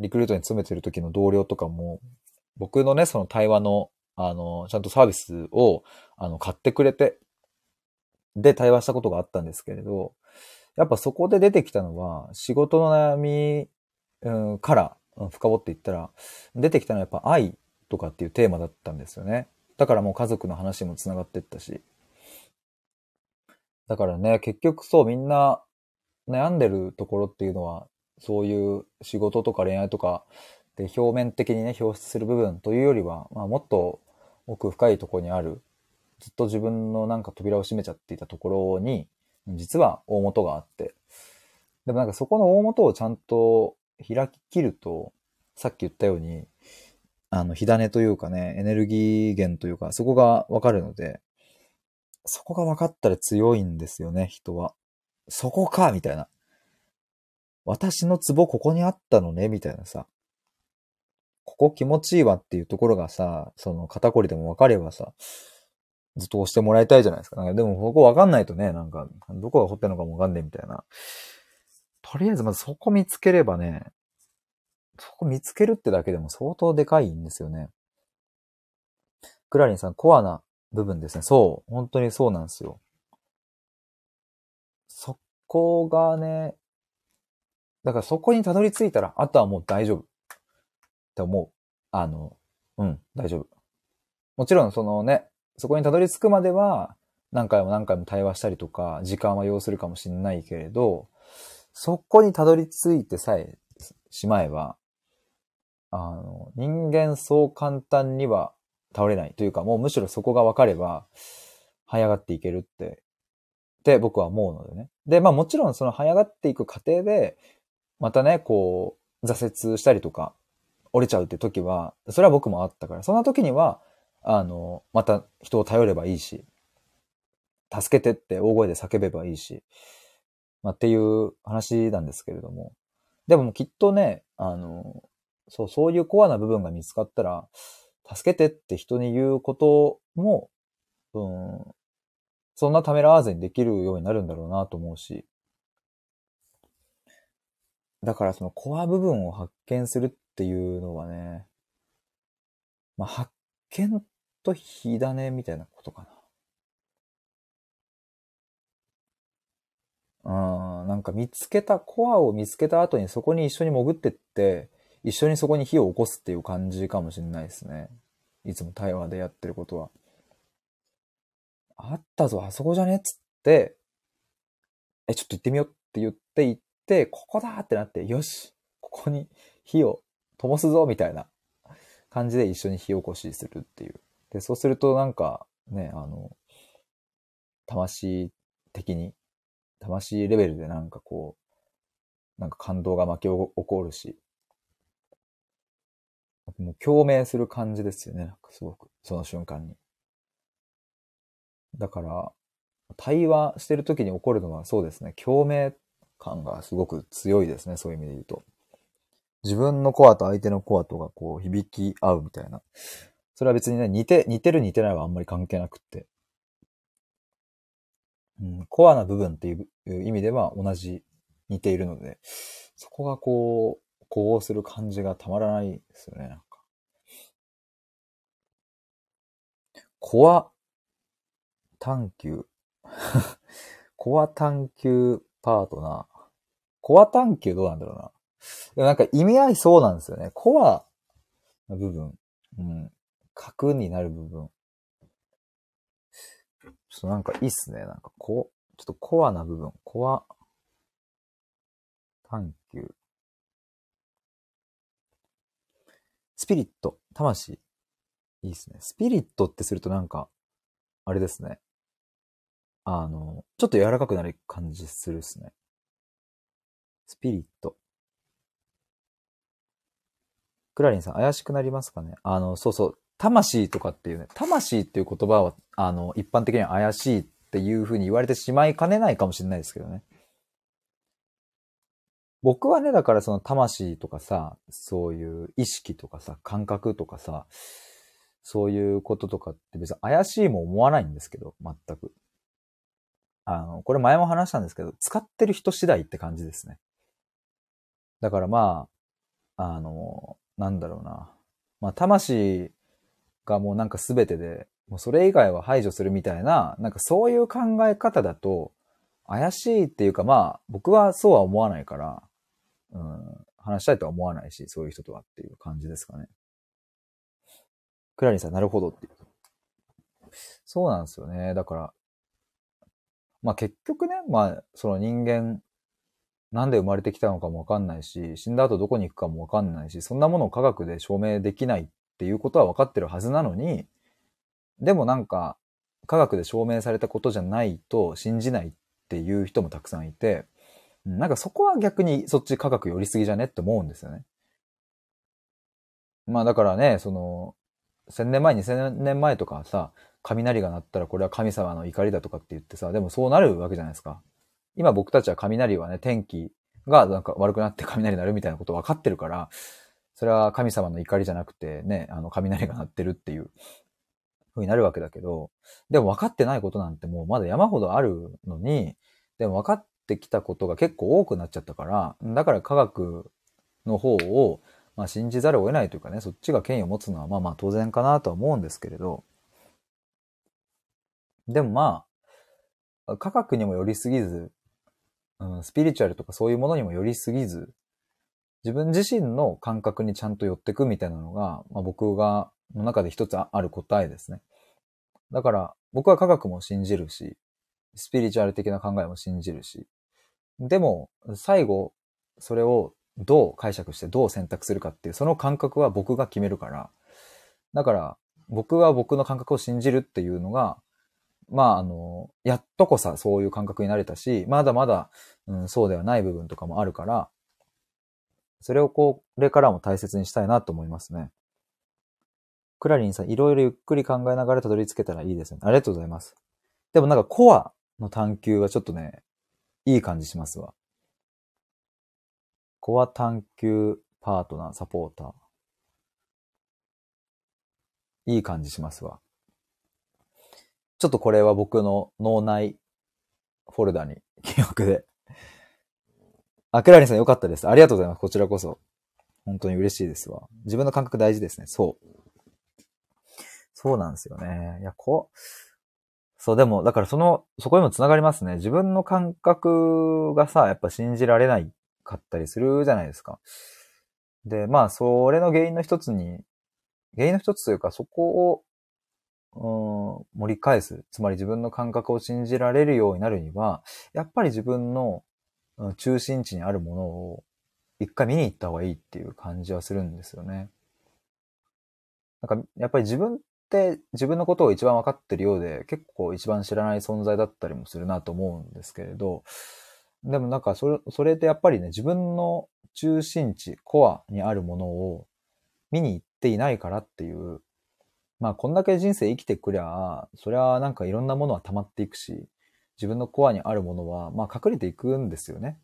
リクルートに勤めてる時の同僚とかも、僕のね、その対話のあの、ちゃんとサービスを、あの、買ってくれて、で対話したことがあったんですけれど、やっぱそこで出てきたのは、仕事の悩み、うん、から深掘っていったら、出てきたのはやっぱ愛とかっていうテーマだったんですよね。だからもう家族の話も繋がってったし。だからね、結局そうみんな悩んでるところっていうのは、そういう仕事とか恋愛とかで、表面的にね、表出する部分というよりは、まあ、もっと奥深いところにある、ずっと自分のなんか扉を閉めちゃっていたところに、実は大元があって、でもなんかそこの大元をちゃんと開き切ると、さっき言ったように、あの、火種というかね、エネルギー源というか、そこがわかるので、そこが分かったら強いんですよね、人は。そこかみたいな。私のツボここにあったのねみたいなさ。ここ気持ちいいわっていうところがさ、その肩こりでも分かればさ、ずっと押してもらいたいじゃないですか。なんかでもここ分かんないとね、なんか、どこが掘ってるのかも分かんねえみたいな。とりあえずまずそこ見つければね、そこ見つけるってだけでも相当でかいんですよね。クラリンさん、コアな部分ですね。そう。本当にそうなんですよ。そこがね、だからそこにたどり着いたら、あとはもう大丈夫。って思う。あの、うん、大丈夫。もちろんそのね、そこにたどり着くまでは、何回も何回も対話したりとか、時間は要するかもしれないけれど、そこにたどり着いてさえしまえば、あの、人間そう簡単には倒れないというか、もうむしろそこが分かれば、這い上がっていけるって、って僕は思うのでね。で、まあもちろんその這い上がっていく過程で、またね、こう、挫折したりとか、折れちゃうって時は、それは僕もあったから、そんな時には、あの、また人を頼ればいいし、助けてって大声で叫べばいいし、まあ、っていう話なんですけれども。でもきっとね、あの、そう、そういうコアな部分が見つかったら、助けてって人に言うことも、うん、そんなためらわずにできるようになるんだろうなと思うし。だからそのコア部分を発見するっていうのはね、まあ、発見と火種みたいなことかな。うん、なんか見つけた、コアを見つけた後にそこに一緒に潜ってって、一緒にそこに火を起こすっていう感じかもしれないですね。いつも対話でやってることは。あったぞ、あそこじゃねっつって、え、ちょっと行ってみようって言って行って、ここだってなって、よしここに火を灯すぞみたいな感じで一緒に火起こしするっていう。で、そうするとなんかね、あの、魂的に、魂レベルでなんかこう、なんか感動が巻き起こるし、もう共鳴する感じですよね、なんかすごく、その瞬間に。だから、対話してる時に起こるのはそうですね、共鳴感がすごく強いですね、そういう意味で言うと。自分のコアと相手のコアとがこう響き合うみたいな。それは別にね、似て、似てる似てないはあんまり関係なくって。うん、コアな部分っていう意味では同じ、似ているので、そこがこう、呼応する感じがたまらないですよね、コア探求。<laughs> コア探求パートナー。コア探求どうなんだろうな。でもなんか意味合いそうなんですよね。コアの部分。うん。核になる部分。ちょっとなんかいいっすね。なんかこう、ちょっとコアな部分。コア探求。スピリット。魂。いいっすね。スピリットってするとなんか、あれですね。あの、ちょっと柔らかくなる感じするっすね。スピリット。クラリンさん、怪しくなりますかね？あの、そうそう、魂とかっていうね、魂っていう言葉は、あの、一般的には怪しいっていうふうに言われてしまいかねないかもしれないですけどね。僕はね、だからその魂とかさ、そういう意識とかさ、感覚とかさ、そういうこととかって別に怪しいも思わないんですけど、全く。あの、これ前も話したんですけど、使ってる人次第って感じですね。だからまあ、あの、なんだろうな。まあ、魂がもうなんか全てで、もうそれ以外は排除するみたいな、なんかそういう考え方だと、怪しいっていうかまあ、僕はそうは思わないから、うん、話したいとは思わないし、そういう人とはっていう感じですかね。クラリンさん、なるほどって。そうなんですよね。だから、まあ結局ね、まあ、その人間、なんで生まれてきたのかもわかんないし、死んだ後どこに行くかもわかんないし、そんなものを科学で証明できないっていうことは分かってるはずなのに、でもなんか、科学で証明されたことじゃないと信じないっていう人もたくさんいて、なんかそこは逆にそっち科学寄りすぎじゃねって思うんですよね。まあだからね、その、千年前、二千年前とかさ、雷が鳴ったらこれは神様の怒りだとかって言ってさ、でもそうなるわけじゃないですか。今僕たちは雷はね、天気がなんか悪くなって <laughs> 雷鳴るみたいなこと分かってるから、それは神様の怒りじゃなくてね、あの雷が鳴ってるっていう風になるわけだけど、でも分かってないことなんてもうまだ山ほどあるのに、でも分かってきたことが結構多くなっちゃったから、だから科学の方を、まあ、信じざるを得ないというかね、そっちが権威を持つのはまあまあ当然かなとは思うんですけれど、でもまあ、科学にもよりすぎず、スピリチュアルとかそういうものにもよりすぎず、自分自身の感覚にちゃんと寄ってくみたいなのが、まあ、僕が、の中で一つある答えですね。だから、僕は科学も信じるし、スピリチュアル的な考えも信じるし、でも、最後、それをどう解釈してどう選択するかっていう、その感覚は僕が決めるから、だから、僕は僕の感覚を信じるっていうのが、まあ、あの、やっとこさ、そういう感覚になれたし、まだまだ、うん、そうではない部分とかもあるから、それをこれからも大切にしたいなと思いますね。クラリンさん、いろいろゆっくり考えながらたどり着けたらいいですね。ありがとうございます。でもなんかコアの探求はちょっとね、いい感じしますわ。コア探求パートナー、サポーター。いい感じしますわ。ちょっとこれは僕の脳内フォルダに記憶で。あ、クラリンさんよかったです。ありがとうございます。こちらこそ。本当に嬉しいですわ。自分の感覚大事ですね。そう。そうなんですよね。いや、こう、そう、でも、だからその、そこにも繋がりますね。自分の感覚がさ、やっぱ信じられないかったりするじゃないですか。で、まあ、それの原因の一つに、原因の一つというか、そこを、うん、盛り返す。つまり自分の感覚を信じられるようになるには、やっぱり自分の中心地にあるものを一回見に行った方がいいっていう感じはするんですよね。なんか、やっぱり自分って自分のことを一番分かってるようで、結構一番知らない存在だったりもするなと思うんですけれど、でもなんかそれ、それってやっぱりね、自分の中心地、コアにあるものを見に行っていないからっていう、まあこんだけ人生生きてくりゃ、そりゃなんかいろんなものは溜まっていくし、自分のコアにあるものは、まあ隠れていくんですよね。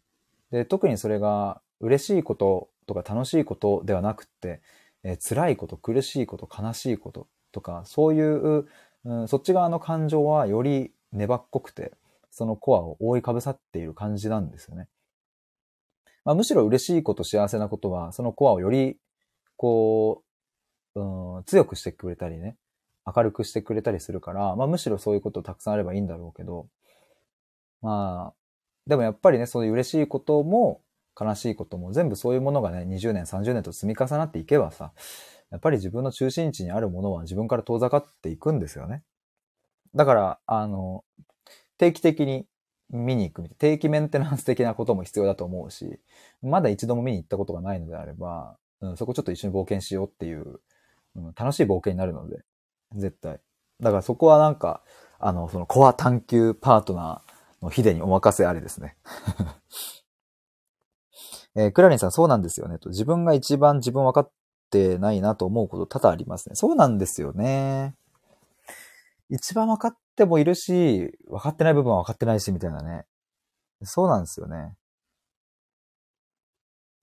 で、特にそれが嬉しいこととか楽しいことではなくって、えー、辛いこと、苦しいこと、悲しいこととか、そういう、うん、そっち側の感情はより粘っこくて、そのコアを覆いかぶさっている感じなんですよね。まあ、むしろ嬉しいこと、幸せなことは、そのコアをより、こう、うん、強くしてくれたりね、明るくしてくれたりするから、まあ、むしろそういうことたくさんあればいいんだろうけど、まあ、でもやっぱりね、そういう嬉しいことも、悲しいことも全部そういうものがね、20年、30年と積み重なっていけばさ、やっぱり自分の中心地にあるものは自分から遠ざかっていくんですよね。だから、あの、定期的に見に行くみたい、定期メンテナンス的なことも必要だと思うし、まだ一度も見に行ったことがないのであれば、うん、そこちょっと一緒に冒険しようっていう、うん、楽しい冒険になるので、絶対。だからそこはなんか、あの、そのコア探求パートナーのヒデにお任せあれですね。<laughs> えー、クラリンさん、そうなんですよね。と自分が一番自分分かってないなと思うこと多々ありますね。そうなんですよね。一番分かってもいるし、分かってない部分は分かってないし、みたいなね。そうなんですよね。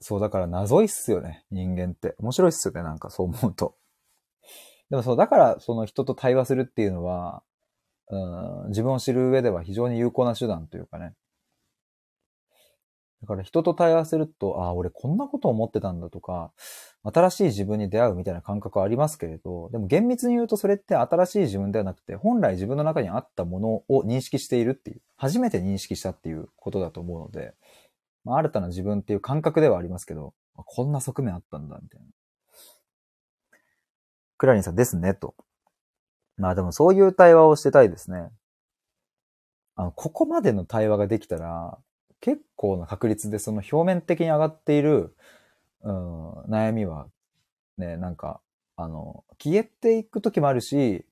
そう、だから謎いっすよね、人間って。面白いっすよね、なんかそう思うと。でもそう、だからその人と対話するっていうのは、うん、自分を知る上では非常に有効な手段というかね。だから人と対話すると、ああ、俺こんなこと思ってたんだとか、新しい自分に出会うみたいな感覚はありますけれど、でも厳密に言うとそれって新しい自分ではなくて、本来自分の中にあったものを認識しているっていう、初めて認識したっていうことだと思うので、まあ、新たな自分っていう感覚ではありますけど、こんな側面あったんだ、みたいな。クラリンさんですね、と。まあでもそういう対話をしてたいですね。あの、ここまでの対話ができたら、結構な確率でその表面的に上がっている、うん、悩みは、ね、なんか、あの、消えていく時もあるし、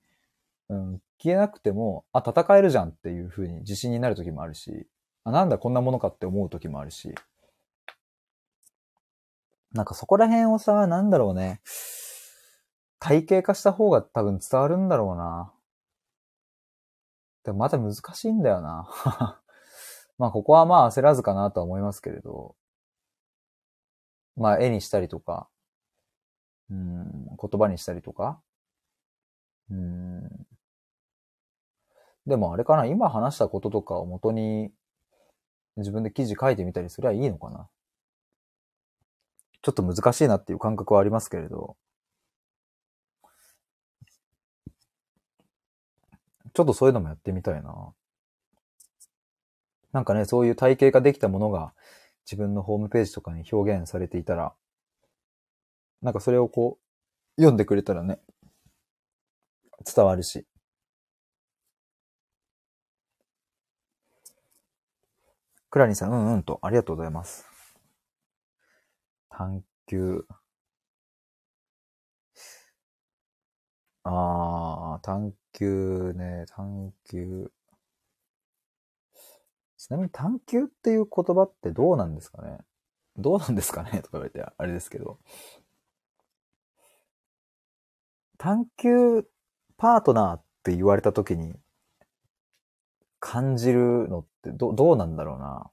うん、消えなくても、あ、戦えるじゃんっていう風に自信になる時もあるし、あ、なんだこんなものかって思う時もあるし、なんかそこら辺をさ、なんだろうね、体系化した方が多分伝わるんだろうな。でもまた難しいんだよな。まあ、ここはまあ焦らずかなとは思いますけれど、まあ、絵にしたりとか、うん、言葉にしたりとか、うん。でもあれかな、今話したこととかを元に自分で記事書いてみたりすりゃいいのかな。ちょっと難しいなっていう感覚はありますけれど、ちょっとそういうのもやってみたいな。なんかね、そういう体系ができたものが自分のホームページとかに表現されていたら、なんかそれをこう、読んでくれたらね、伝わるし。クラリンさん、うんうんと、ありがとうございます。探求。ああ、探求ね、探求。ちなみに探求っていう言葉ってどうなんですかね？どうなんですかね？とか言われてあれですけど。探求パートナーって言われた時に感じるのってど、どうなんだろうな？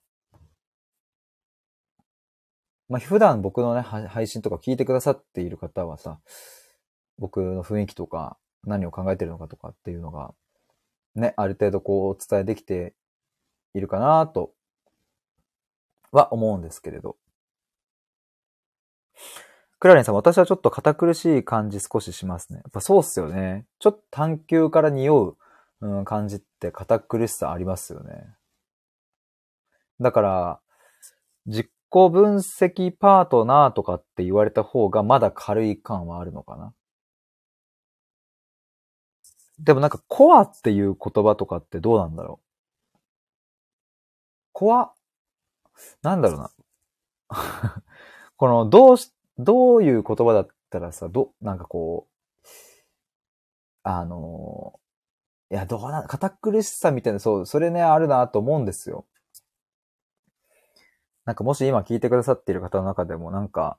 まあ、普段僕のね、配信とか聞いてくださっている方はさ、僕の雰囲気とか何を考えてるのかとかっていうのが、ね、ある程度こうお伝えできているかなとは思うんですけれど。クラリンさん、私はちょっと堅苦しい感じ少ししますね。やっぱそうっすよね。ちょっと探求から匂う、うん、感じって堅苦しさありますよね。だから、実行分析パートナーとかって言われた方がまだ軽い感はあるのかな。でもなんかコアっていう言葉とかってどうなんだろうう。コア、なんだろうな。<laughs> この、どうし、どういう言葉だったらさ、ど、なんかこう、あの、いや、どうな、堅苦しさみたいな、そう、それね、あるなと思うんですよ。なんかもし今聞いてくださっている方の中でもなんか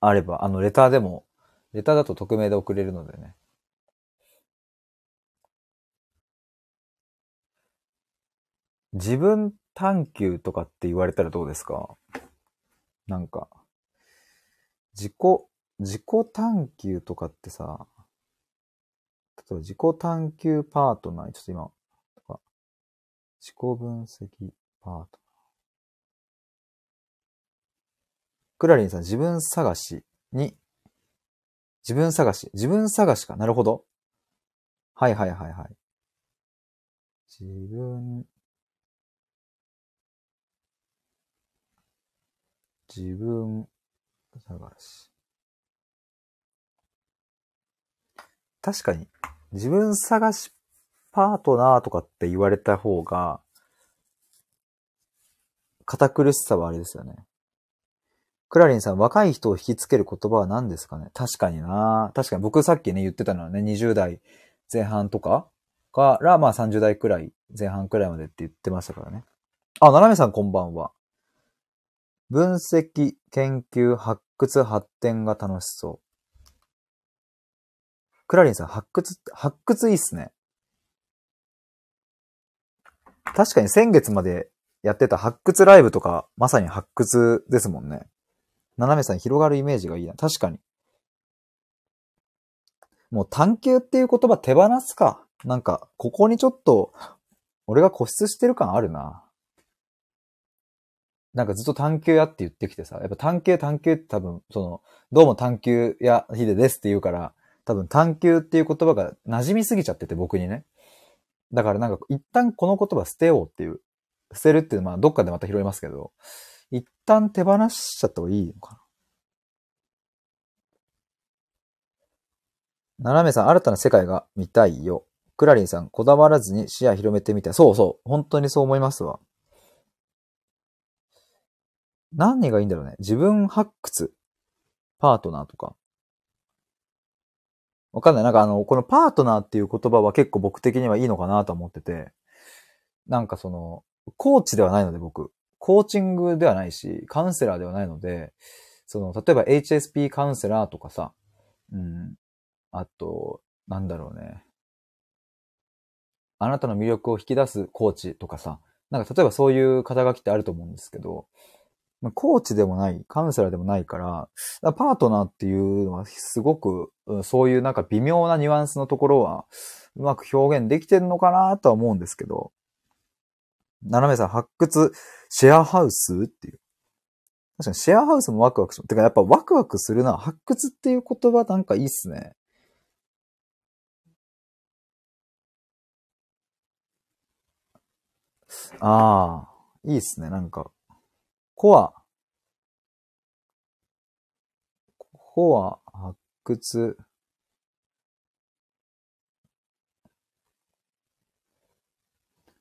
あれば、あの、レターでも、レターだと匿名で送れるのでね。自分探求とかって言われたらどうですか？なんか、自己、自己探求とかってさ、例えば自己探求パートナー、ちょっと今、とか自己分析パートナー。クラリンさん、自分探しに、自分探し、自分探しか？なるほど。はいはいはいはい。自分、自分探し。確かに、自分探しパートナーとかって言われた方が、堅苦しさはあれですよね。クラリンさん、若い人を引きつける言葉は何ですかね？確かにな確かに僕さっきね言ってたのはね、20代前半とかから、まあ30代くらい、前半くらいまでって言ってましたからね。あ、ななめさんこんばんは。分析、研究、発掘、発展が楽しそう。クラリンさん、発掘、発掘いいっすね。確かに先月までやってた発掘ライブとか、まさに発掘ですもんね。斜めさん広がるイメージがいいな。確かに。もう探求っていう言葉手放すか。なんか、ここにちょっと、俺が固執してる感あるな。なんかずっと探求やって言ってきてさ、やっぱ探求探求って多分、その、どうも探求やヒデですって言うから、多分探求っていう言葉が馴染みすぎちゃってて僕にね。だからなんか一旦この言葉捨てようっていう、捨てるっていうのはまあどっかでまた拾いますけど、一旦手放しちゃった方がいいのかな。斜めさん、新たな世界が見たいよ。クラリンさん、こだわらずに視野広めてみたい。そうそう。本当にそう思いますわ。何がいいんだろうね。自分発掘。パートナーとか。わかんない。なんかあの、このパートナーっていう言葉は結構僕的にはいいのかなと思ってて。なんかその、コーチではないので僕。コーチングではないし、カウンセラーではないので、その、例えば HSP カウンセラーとかさ、うん、あと、なんだろうね。あなたの魅力を引き出すコーチとかさ、なんか例えばそういう肩書きってあると思うんですけど、まあコーチでもない、カウンセラーでもないから、からパートナーっていうのはすごく、そういうなんか微妙なニュアンスのところは、うまく表現できてるのかなとは思うんですけど、斜めさん、発掘、シェアハウスっていう。確かにシェアハウスもワクワクします。てかやっぱワクワクするな。発掘っていう言葉なんかいいっすね。ああ、いいっすね。なんか、コア、コア、発掘、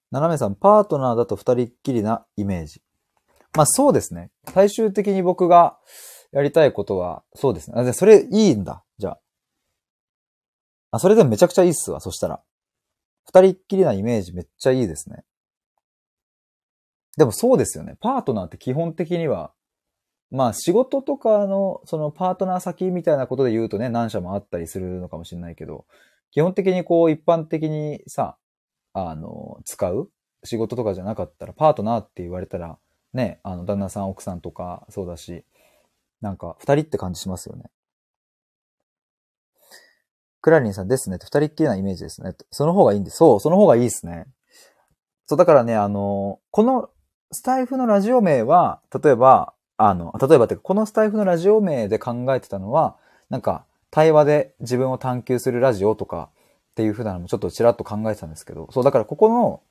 斜めさん、パートナーだと二人っきりなイメージ。まあそうですね。最終的に僕がやりたいことは、そうですね。あ、それいいんだ。じゃあ。あ、それでもめちゃくちゃいいっすわ。そしたら。二人っきりなイメージめっちゃいいですね。でもそうですよね。パートナーって基本的には、まあ仕事とかのそのパートナー先みたいなことで言うとね、何社もあったりするのかもしれないけど、基本的にこう一般的にさ、あの、使う仕事とかじゃなかったら、パートナーって言われたら、ね、あの、旦那さん、奥さんとかそうだし、なんか二人って感じしますよね。クラリンさんですね二人っきりなイメージですね。その方がいいんで。そう、その方がいいですね。そう、だからね、あの、このスタイフのラジオ名は、例えば、あの、例えばってこのスタイフのラジオ名で考えてたのは、なんか、対話で自分を探求するラジオとかっていう風なのもちょっとちらっと考えてたんですけど、そう、だからここの、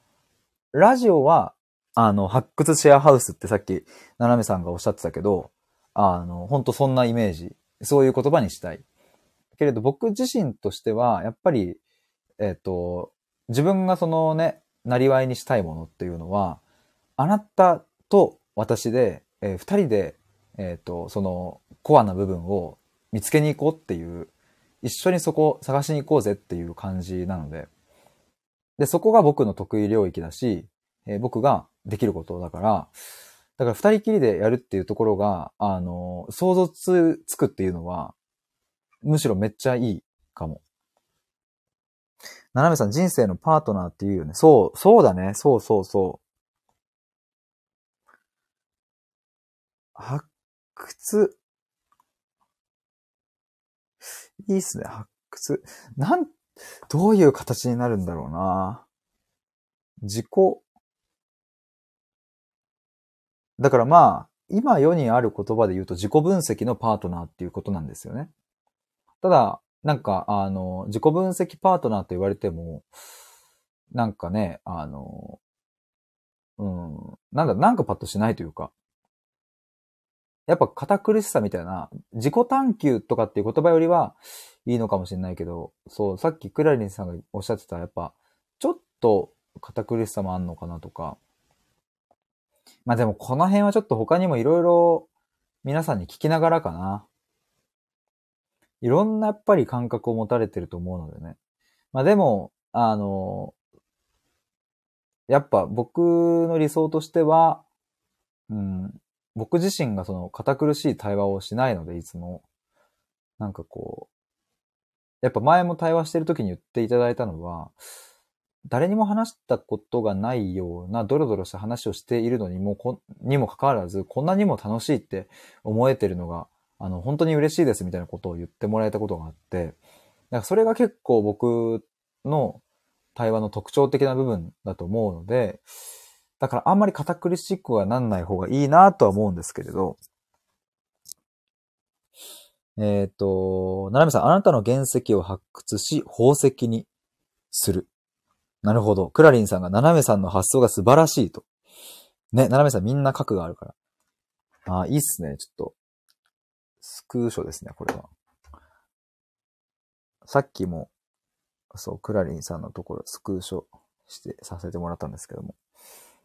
ラジオは、あの、発掘シェアハウスってさっき、ななめさんがおっしゃってたけど、あの、ほんとそんなイメージ、そういう言葉にしたい。けれど僕自身としては、やっぱり、えっ、と、自分がそのね、なりわいにしたいものっていうのは、あなたと私で、えー、二人で、えっ、と、そのコアな部分を見つけに行こうっていう、一緒にそこ探しに行こうぜっていう感じなので、で、そこが僕の得意領域だし、えー、僕ができることだから、だから二人きりでやるっていうところが、あの、想像つくっていうのは、むしろめっちゃいいかも。ななめさん、人生のパートナーって言うよね。そう、そうだね。そうそうそう。発掘。いいっすね、発掘。なん、どういう形になるんだろうな。自己。だからまあ、今世にある言葉で言うと自己分析のパートナーっていうことなんですよね。ただ、なんか、あの、自己分析パートナーと言われても、なんかね、あの、うん、なんだ、なんかパッとしないというか、やっぱ堅苦しさみたいな、自己探求とかっていう言葉よりはいいのかもしれないけど、そう、さっきクラリンさんがおっしゃってた、やっぱ、ちょっと堅苦しさもあんのかなとか。まあでもこの辺はちょっと他にもいろいろ皆さんに聞きながらかな。いろんなやっぱり感覚を持たれてると思うのでね。まあでも、あの、やっぱ僕の理想としては、うん、僕自身がその堅苦しい対話をしないので、いつも。なんかこう、やっぱ前も対話してる時に言っていただいたのは、誰にも話したことがないようなドロドロした話をしているのにも、にもかかわらず、こんなにも楽しいって思えてるのが、あの、本当に嬉しいですみたいなことを言ってもらえたことがあって、だからそれが結構僕の対話の特徴的な部分だと思うので、だからあんまり堅苦しくはなんない方がいいなとは思うんですけれど、えっ、ー、と、ななみさん、あなたの原石を発掘し、宝石にする。なるほど。クラリンさんが、ななめさんの発想が素晴らしいと。ね、ななめさんみんな核があるから。あ、いいっすね。ちょっと、スクーショですね、これは。さっきも、そう、クラリンさんのところ、スクーショして、させてもらったんですけども。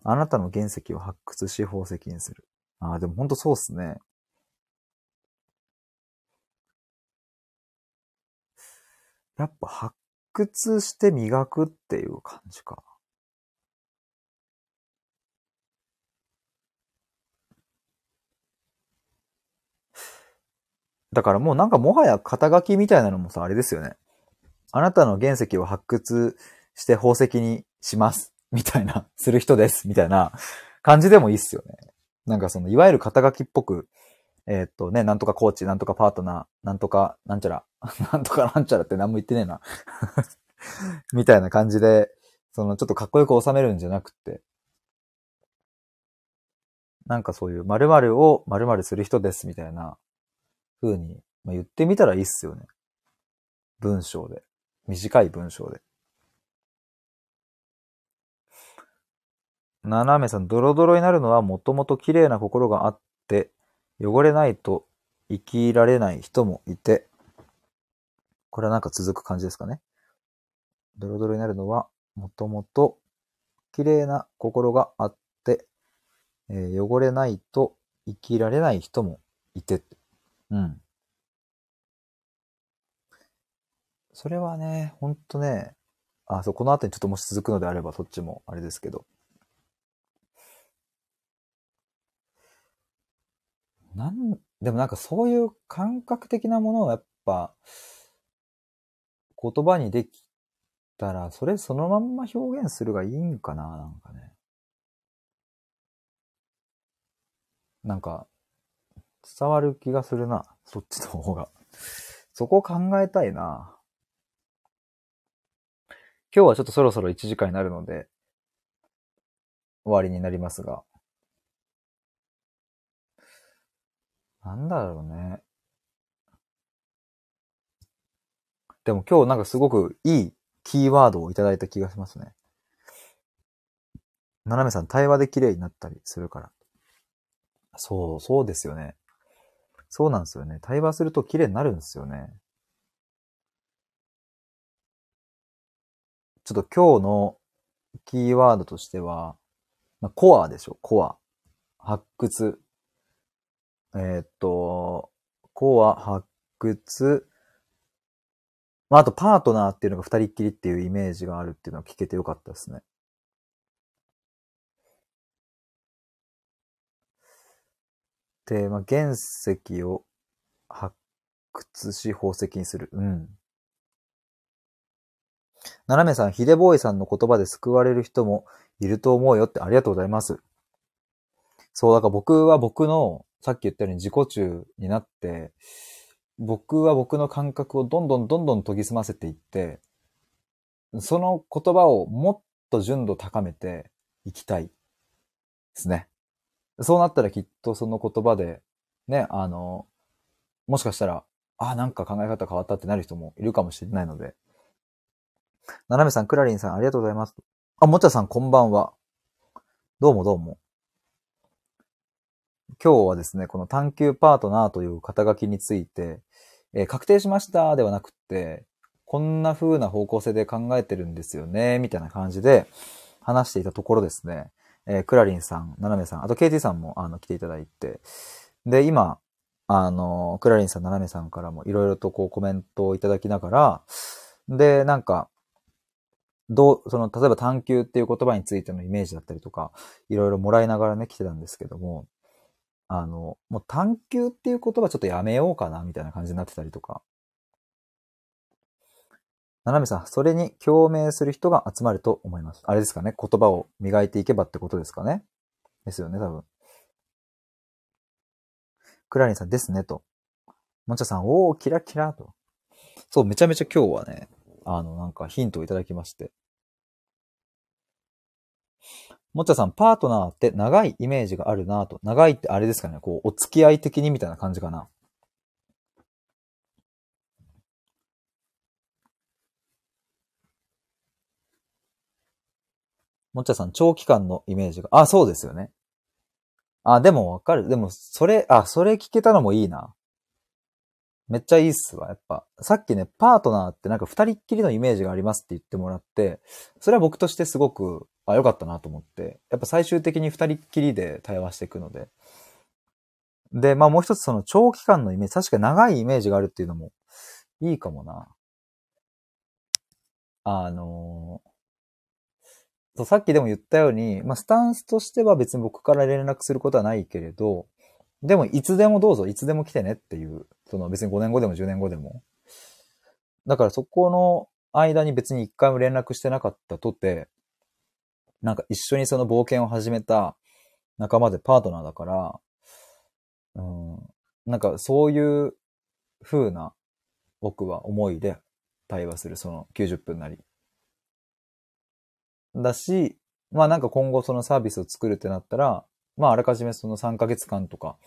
あなたの原石を発掘し宝石にする。ああ、でもほんとそうっすね。やっぱ発掘して磨くっていう感じか。だからもうなんかもはや肩書きみたいなのもさ、あれですよね。あなたの原石を発掘して宝石にします。みたいな、する人です。みたいな感じでもいいっすよね。なんかその、いわゆる肩書きっぽく、えー、っとね、なんとかコーチ、なんとかパートナー、なんとかなんちゃら、<laughs> なんとかなんちゃらって何も言ってねえな <laughs> みたいな感じで、そのちょっとかっこよく収めるんじゃなくて、なんかそういう〇〇を〇〇する人ですみたいな風に、まあ、言ってみたらいいっすよね。文章で。短い文章で。斜めさん、ドロドロになるのはもともと綺麗な心があって、汚れないと生きられない人もいて、これはなんか続く感じですかね。ドロドロになるのはもともと綺麗な心があって、えー、汚れないと生きられない人もいて、うん。それはね、ほんとね、あ、そう、この後にちょっともし続くのであれば、そっちもあれですけど。なん、でもなんかそういう感覚的なものをやっぱ、言葉にできたら、それそのまんま表現するがいいんかな、なんかね。なんか、伝わる気がするな。そっちの方が。そこを考えたいな。今日はちょっとそろそろ1時間になるので、終わりになりますが。なんだろうね。でも今日なんかすごくいいキーワードをいただいた気がしますね。ななめさん、対話で綺麗になったりするから。そう、そうですよね。そうなんですよね。対話すると綺麗になるんですよね。ちょっと今日のキーワードとしては、まあ、コアでしょ、コア。発掘。えーっと、コア、発掘。まあ、あとパートナーっていうのが二人っきりっていうイメージがあるっていうのは聞けてよかったですね。で、まあ、原石を発掘し宝石にする。うん。斜めさん、ヒデボーイさんの言葉で救われる人もいると思うよってありがとうございます。そう、だから僕は僕の、さっき言ったように自己中になって、僕は僕の感覚をどんどんどんどん研ぎ澄ませていって、その言葉をもっと純度高めていきたいですね。そうなったらきっとその言葉で、ね、あの、もしかしたら、あ、なんか考え方変わったってなる人もいるかもしれないので。ななめさん、クラリンさん、ありがとうございます。あ、もちゃさん、こんばんは。どうもどうも。今日はですね、この探求パートナーという肩書きについて、えー確定しましたではなくって、こんな風な方向性で考えてるんですよね、みたいな感じで話していたところですね、えークラリンさん、ななめさん、あと KT さんもあの来ていただいて、で、今、あの、クラリンさん、ななめさんからもいろいろとこうコメントをいただきながら、で、なんか、どう、その、例えば探求っていう言葉についてのイメージだったりとか、いろいろもらいながらね、来てたんですけども、あの、もう探求っていう言葉ちょっとやめようかな、みたいな感じになってたりとか。ななめさん、それに共鳴する人が集まると思います。あれですかね言葉を磨いていけばってことですかねですよね、多分。クラリンさんですね、と。もんちゃさん、おー、キラキラと。そう、めちゃめちゃ今日はね、あの、なんかヒントをいただきまして。もっちゃさん、パートナーって長いイメージがあるなぁと。長いってあれですかねこう、お付き合い的にみたいな感じかな。もっちゃさん、長期間のイメージが。あ、そうですよね。あ、でもわかる。でも、それ、あ、それ聞けたのもいいな。めっちゃいいっすわ、やっぱ。さっきね、パートナーってなんか二人っきりのイメージがありますって言ってもらって、それは僕としてすごく、あ、良かったなと思って。やっぱ最終的に二人っきりで対話していくので。で、まあもう一つその長期間のイメージ、確か長いイメージがあるっていうのもいいかもな。あのー、さっきでも言ったように、まあスタンスとしては別に僕から連絡することはないけれど、でもいつでもどうぞ、いつでも来てねっていう、その別に5年後でも10年後でも。だからそこの間に別に一回も連絡してなかったとて、なんか一緒にその冒険を始めた仲間でパートナーだから、うん、なんかそういう風な僕は思いで対話する、その90分なり。だし、まあなんか今後そのサービスを作るってなったら、まああらかじめその3ヶ月間とか、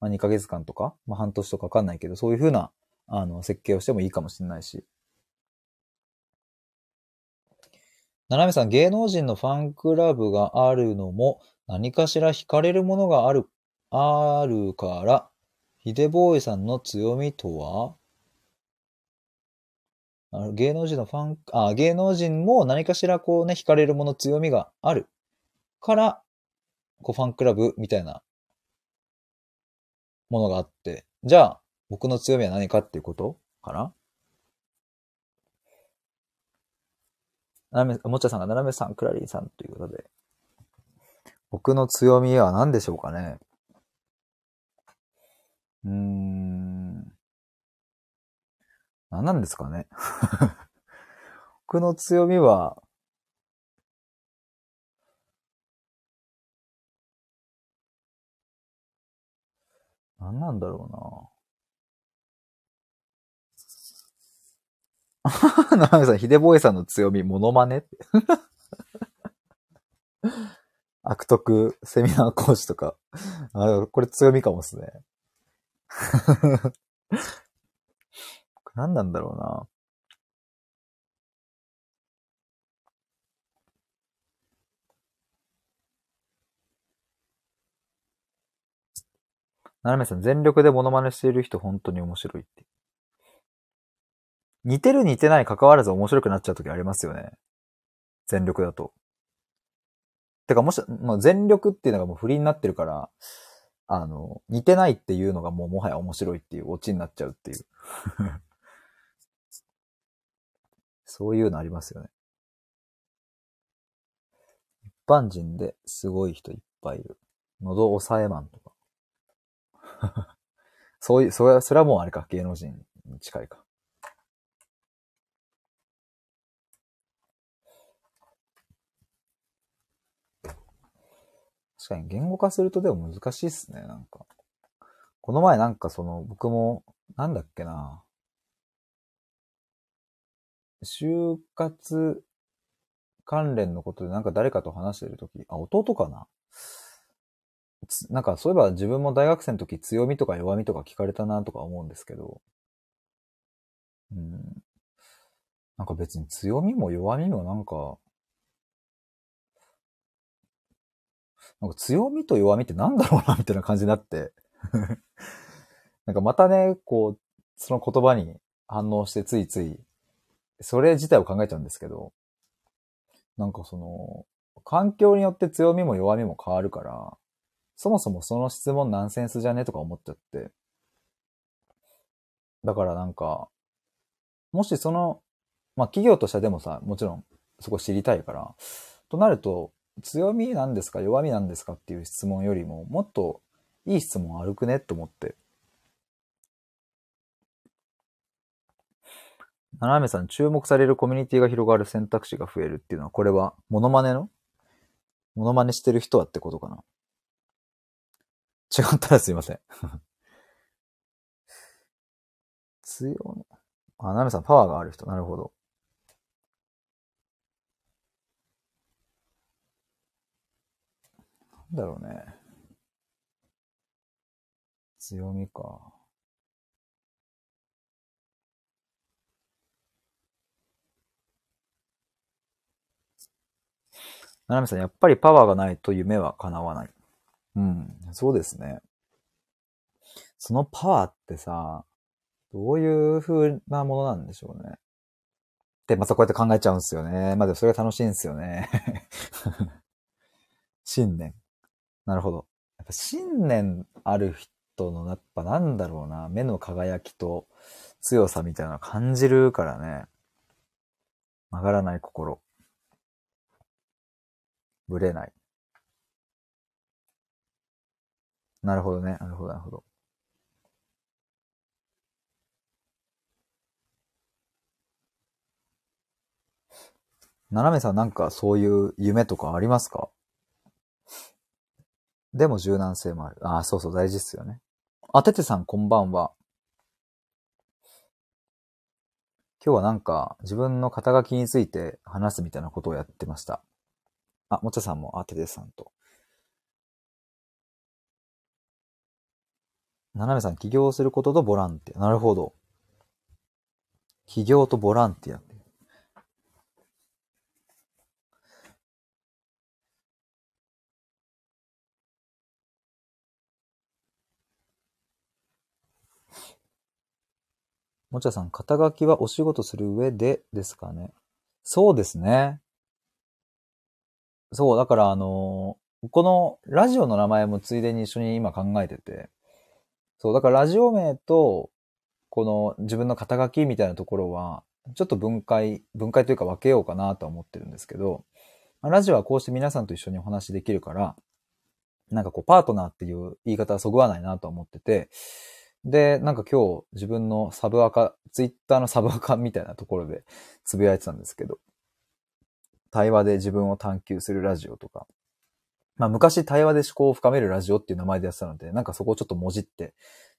まあ2ヶ月間とか、まあ半年とかわかんないけど、そういう風な、あの、設計をしてもいいかもしれないし。ななめさん、芸能人のファンクラブがあるのも、何かしら惹かれるものがある、あるから、ヒデボーイさんの強みとは？あの芸能人のファン、あ、芸能人も何かしらこうね、惹かれるもの、強みがあるから、こうファンクラブみたいなものがあって、じゃあ、僕の強みは何かっていうことかな？ななめ、もちゃさんが、ななめさん、クラリーさんということで。僕の強みは何でしょうかね？うーん。何なんですかね？<laughs> 僕の強みは、何なんだろうなななめさん、ヒデボーイさんの強み、モノマネ。<laughs> 悪徳セミナー講師とか。あ、これ強みかもっすね。<laughs> 何なんだろうな。ななめさん、全力でモノマネしている人本当に面白いって。似てる似てない関わらず面白くなっちゃう時ありますよね。全力だと。てかもし、もう全力っていうのがもう振りになってるから、あの、似てないっていうのがもうもはや面白いっていうオチになっちゃうっていう。<laughs> そういうのありますよね。一般人ですごい人いっぱいいる。喉押さえマンとか。<laughs> そういう、それは、それはもうあれか、芸能人に近いか。確かに言語化するとでも難しいっすね、なんか。この前なんかその、僕も、なんだっけな。就活関連のことでなんか誰かと話してるとき、あ、弟かななんかそういえば自分も大学生の時強みとか弱みとか聞かれたなとか思うんですけど、うん。なんか別に強みも弱みもなんか、なんか強みと弱みってなんだろうなみたいな感じになって <laughs> なんかまたね、こう、その言葉に反応してついつい、それ自体を考えちゃうんですけど、なんかその、環境によって強みも弱みも変わるから、そもそもその質問ナンセンスじゃねとか思っちゃって。だからなんか、もしその、まあ企業としてはでもさ、もちろんそこ知りたいから、となると、強みなんですか？弱みなんですか？っていう質問よりも、もっといい質問あるくね？と思って。斜めさん、注目されるコミュニティが広がる選択肢が増えるっていうのは、これは、モノマネの？モノマネしてる人はってことかな？違ったらすいません。<laughs> 強い。あ、ナメさん、パワーがある人。なるほど。なんだろうね。強みか。ななみさん、やっぱりパワーがないと夢は叶わない。うん、そうですね。そのパワーってさ、どういう風なものなんでしょうね。で、またこうやって考えちゃうんですよね。まあでもそれが楽しいんですよね。<laughs> 信念。なるほど。やっぱ信念ある人の、やっぱなんだろうな、目の輝きと強さみたいなの感じるからね。曲がらない心。ぶれない。なるほどね。なるほど、なるほど。斜めさんなんかそういう夢とかありますか？でも柔軟性もある。ああ、そうそう、大事っすよね。あ、ててさんこんばんは。今日はなんか自分の肩書きについて話すみたいなことをやってました。あ、もちゃさんも、あ、ててさんと。ななめさん、起業することとボランティア。なるほど。起業とボランティア。もちゃさん、肩書きはお仕事する上でですかね。そうですね。そう、だからあのー、このラジオの名前もついでに一緒に今考えてて、そう、だからラジオ名と、この自分の肩書きみたいなところは、ちょっと分解、分解というか分けようかなとは思ってるんですけど、ラジオはこうして皆さんと一緒にお話できるから、なんかこう、パートナーっていう言い方はそぐわないなと思ってて、で、なんか今日自分のサブアカ、ツイッターのサブアカみたいなところでつぶやいてたんですけど、対話で自分を探求するラジオとか、まあ昔対話で思考を深めるラジオっていう名前でやってたので、なんかそこをちょっともじって、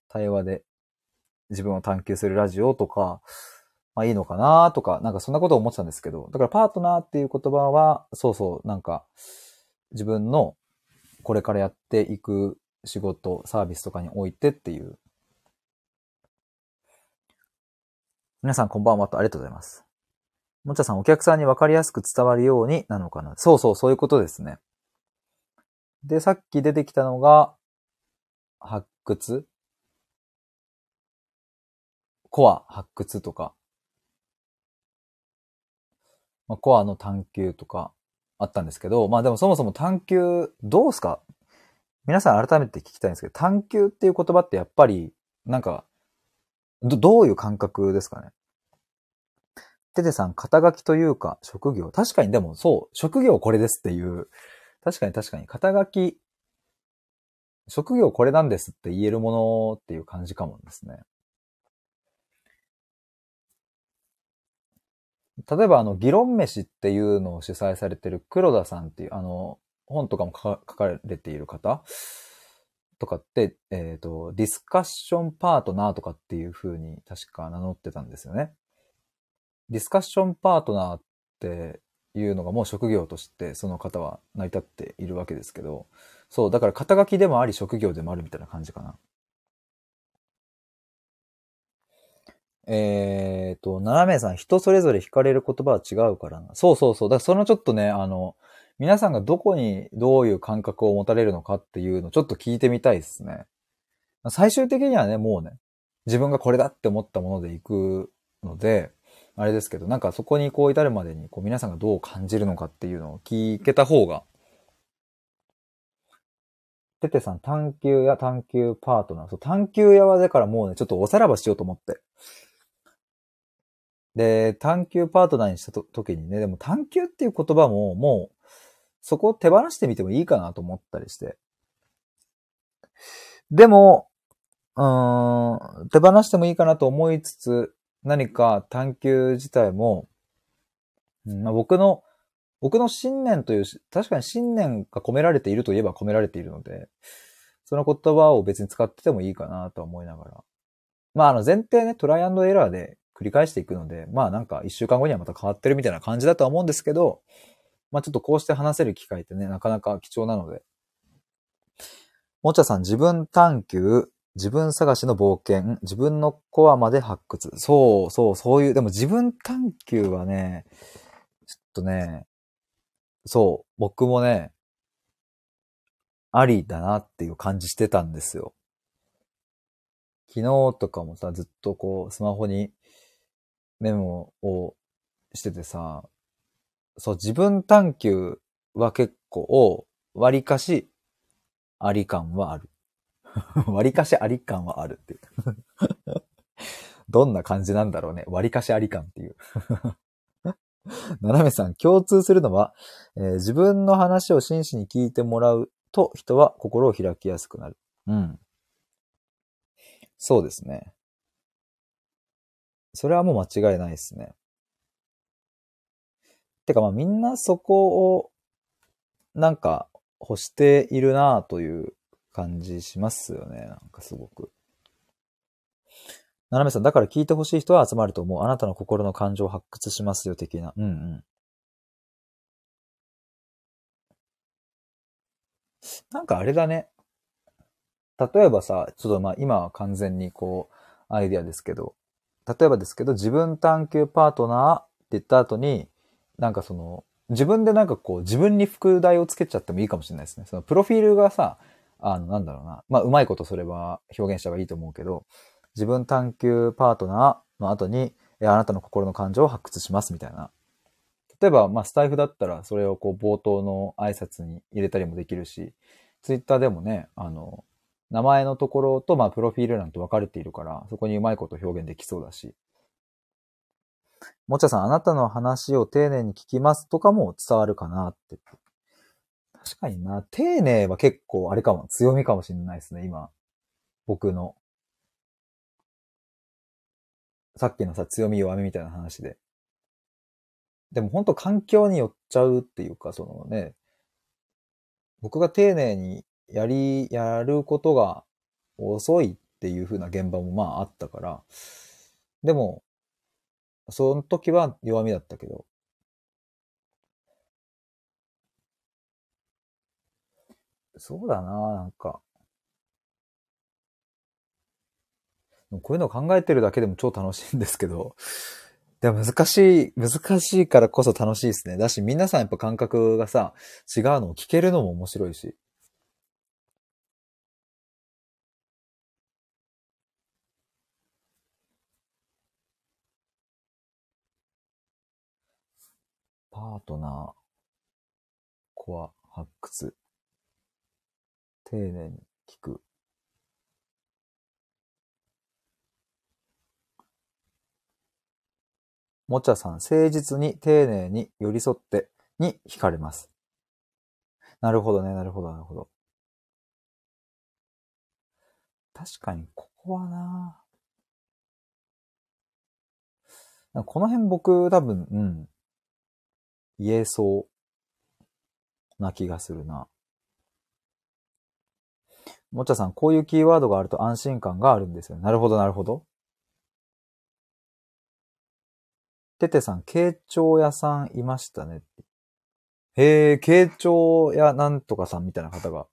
対話で自分を探求するラジオとか、まあいいのかなとか、なんかそんなことを思ってたんですけど、だからパートナーっていう言葉は、そうそう、なんか自分のこれからやっていく仕事、サービスとかにおいてっていう皆さんこんばんはとありがとうございます。もちゃさん、お客さんにわかりやすく伝わるようになのかな？そうそう、そういうことですね。で、さっき出てきたのが、発掘？コア発掘とか、まあ、コアの探求とかあったんですけど、まあでもそもそも探求、どうすか？皆さん改めて聞きたいんですけど、探求っていう言葉ってやっぱり、なんか、ど、どういう感覚ですかね？ててさん、肩書きというか、職業。確かにでもそう、職業これですっていう、確かに確かに、肩書き、職業これなんですって言えるものっていう感じかもですね。例えば、あの、議論飯っていうのを主催されてる黒田さんっていう、あの、本とかも書かれている方とかって、えっ、と、ディスカッションパートナーとかっていう風に確か名乗ってたんですよね。ディスカッションパートナーっていうのがもう職業としてその方は成り立っているわけですけど、そう、だから肩書きでもあり職業でもあるみたいな感じかな。えっ、と、斜めさん、人それぞれ惹かれる言葉は違うからな。そうそうそう。だからそのちょっとね、あの、皆さんがどこにどういう感覚を持たれるのかっていうのをちょっと聞いてみたいですね。最終的にはね、もうね、自分がこれだって思ったものでいくので、あれですけど、なんかそこにこう至るまでにこう皆さんがどう感じるのかっていうのを聞けた方が。ててさん、探求や探求パートナー。そう、探求屋はだからもうね、ちょっとおさらばしようと思って。で、探求パートナーにしたと時にね、でも探求っていう言葉ももう、そこを手放してみてもいいかなと思ったりして。でも、うーん、手放してもいいかなと思いつつ、何か探求自体も、まあ、僕の、僕の信念という、確かに信念が込められているといえば込められているので、その言葉を別に使っててもいいかなと思いながら。まあ、あの前提ね、トライアンドエラーで繰り返していくので、まあなんか一週間後にはまた変わってるみたいな感じだとは思うんですけど、まあちょっとこうして話せる機会ってね、なかなか貴重なので。もちゃさん、自分探求、自分探しの冒険、自分のコアまで発掘。そうそう、そういう、でも自分探求はね、ちょっとね、そう、僕もね、ありだなっていう感じしてたんですよ。昨日とかもさ、ずっとこう、スマホにメモをしててさ、そう、自分探求は結構、割かし、あり感はある。<laughs> 割かしあり感はあるっていう。<laughs> どんな感じなんだろうね。割かしあり感っていう。<laughs> 斜めさん、共通するのは、えー自分の話を真摯に聞いてもらうと人は心を開きやすくなる。うん。そうですね。それはもう間違いないですね。てかまあみんなそこをなんか欲しているなという感じしますよね。なんかすごく。斜めさん、だから聞いてほしい人は集まると思う。あなたの心の感情を発掘しますよ、的な。うんうん。なんかあれだね。例えばさ、ちょっとまあ今は完全にこう、アイディアですけど、例えばですけど、自分探求パートナーって言った後に、なんかその、自分でなんかこう、自分に副題をつけちゃってもいいかもしれないですね。そのプロフィールがさ、あの、なんだろうな。まあ、うまいことそれは表現した方がいいと思うけど、自分探求パートナーの後に、えあなたの心の感情を発掘しますみたいな。例えば、まあ、スタイフだったら、それをこう、冒頭の挨拶に入れたりもできるし、ツイッターでもね、あの、名前のところと、まあ、プロフィール欄と分かれているから、そこにうまいこと表現できそうだし。もちゃさん、あなたの話を丁寧に聞きますとかも伝わるかなって。確かにな、丁寧は結構あれかも、強みかもしれないですね、今。僕の。さっきのさ、強み弱みみたいな話で。でも本当環境によっちゃうっていうか、そのね、僕が丁寧にやり、やることが遅いっていう風な現場もまああったから、でも、その時は弱みだったけど、そうだな、なんか。こういうのを考えてるだけでも超楽しいんですけど、でも難しい、難しいからこそ楽しいですね。だし、皆さんやっぱ感覚がさ、違うのを聞けるのも面白いし。パートナー、コア、発掘。丁寧に聞く。もちゃさん、誠実に丁寧に寄り添ってに惹かれます。なるほどね、なるほど、なるほど。確かに、ここはなこの辺僕多分、うん。言えそうな気がするな。もちゃさん、こういうキーワードがあると安心感があるんですよ。なるほど、なるほど。ててさん、慶長屋さんいましたね。へえ、慶長屋なんとかさんみたいな方が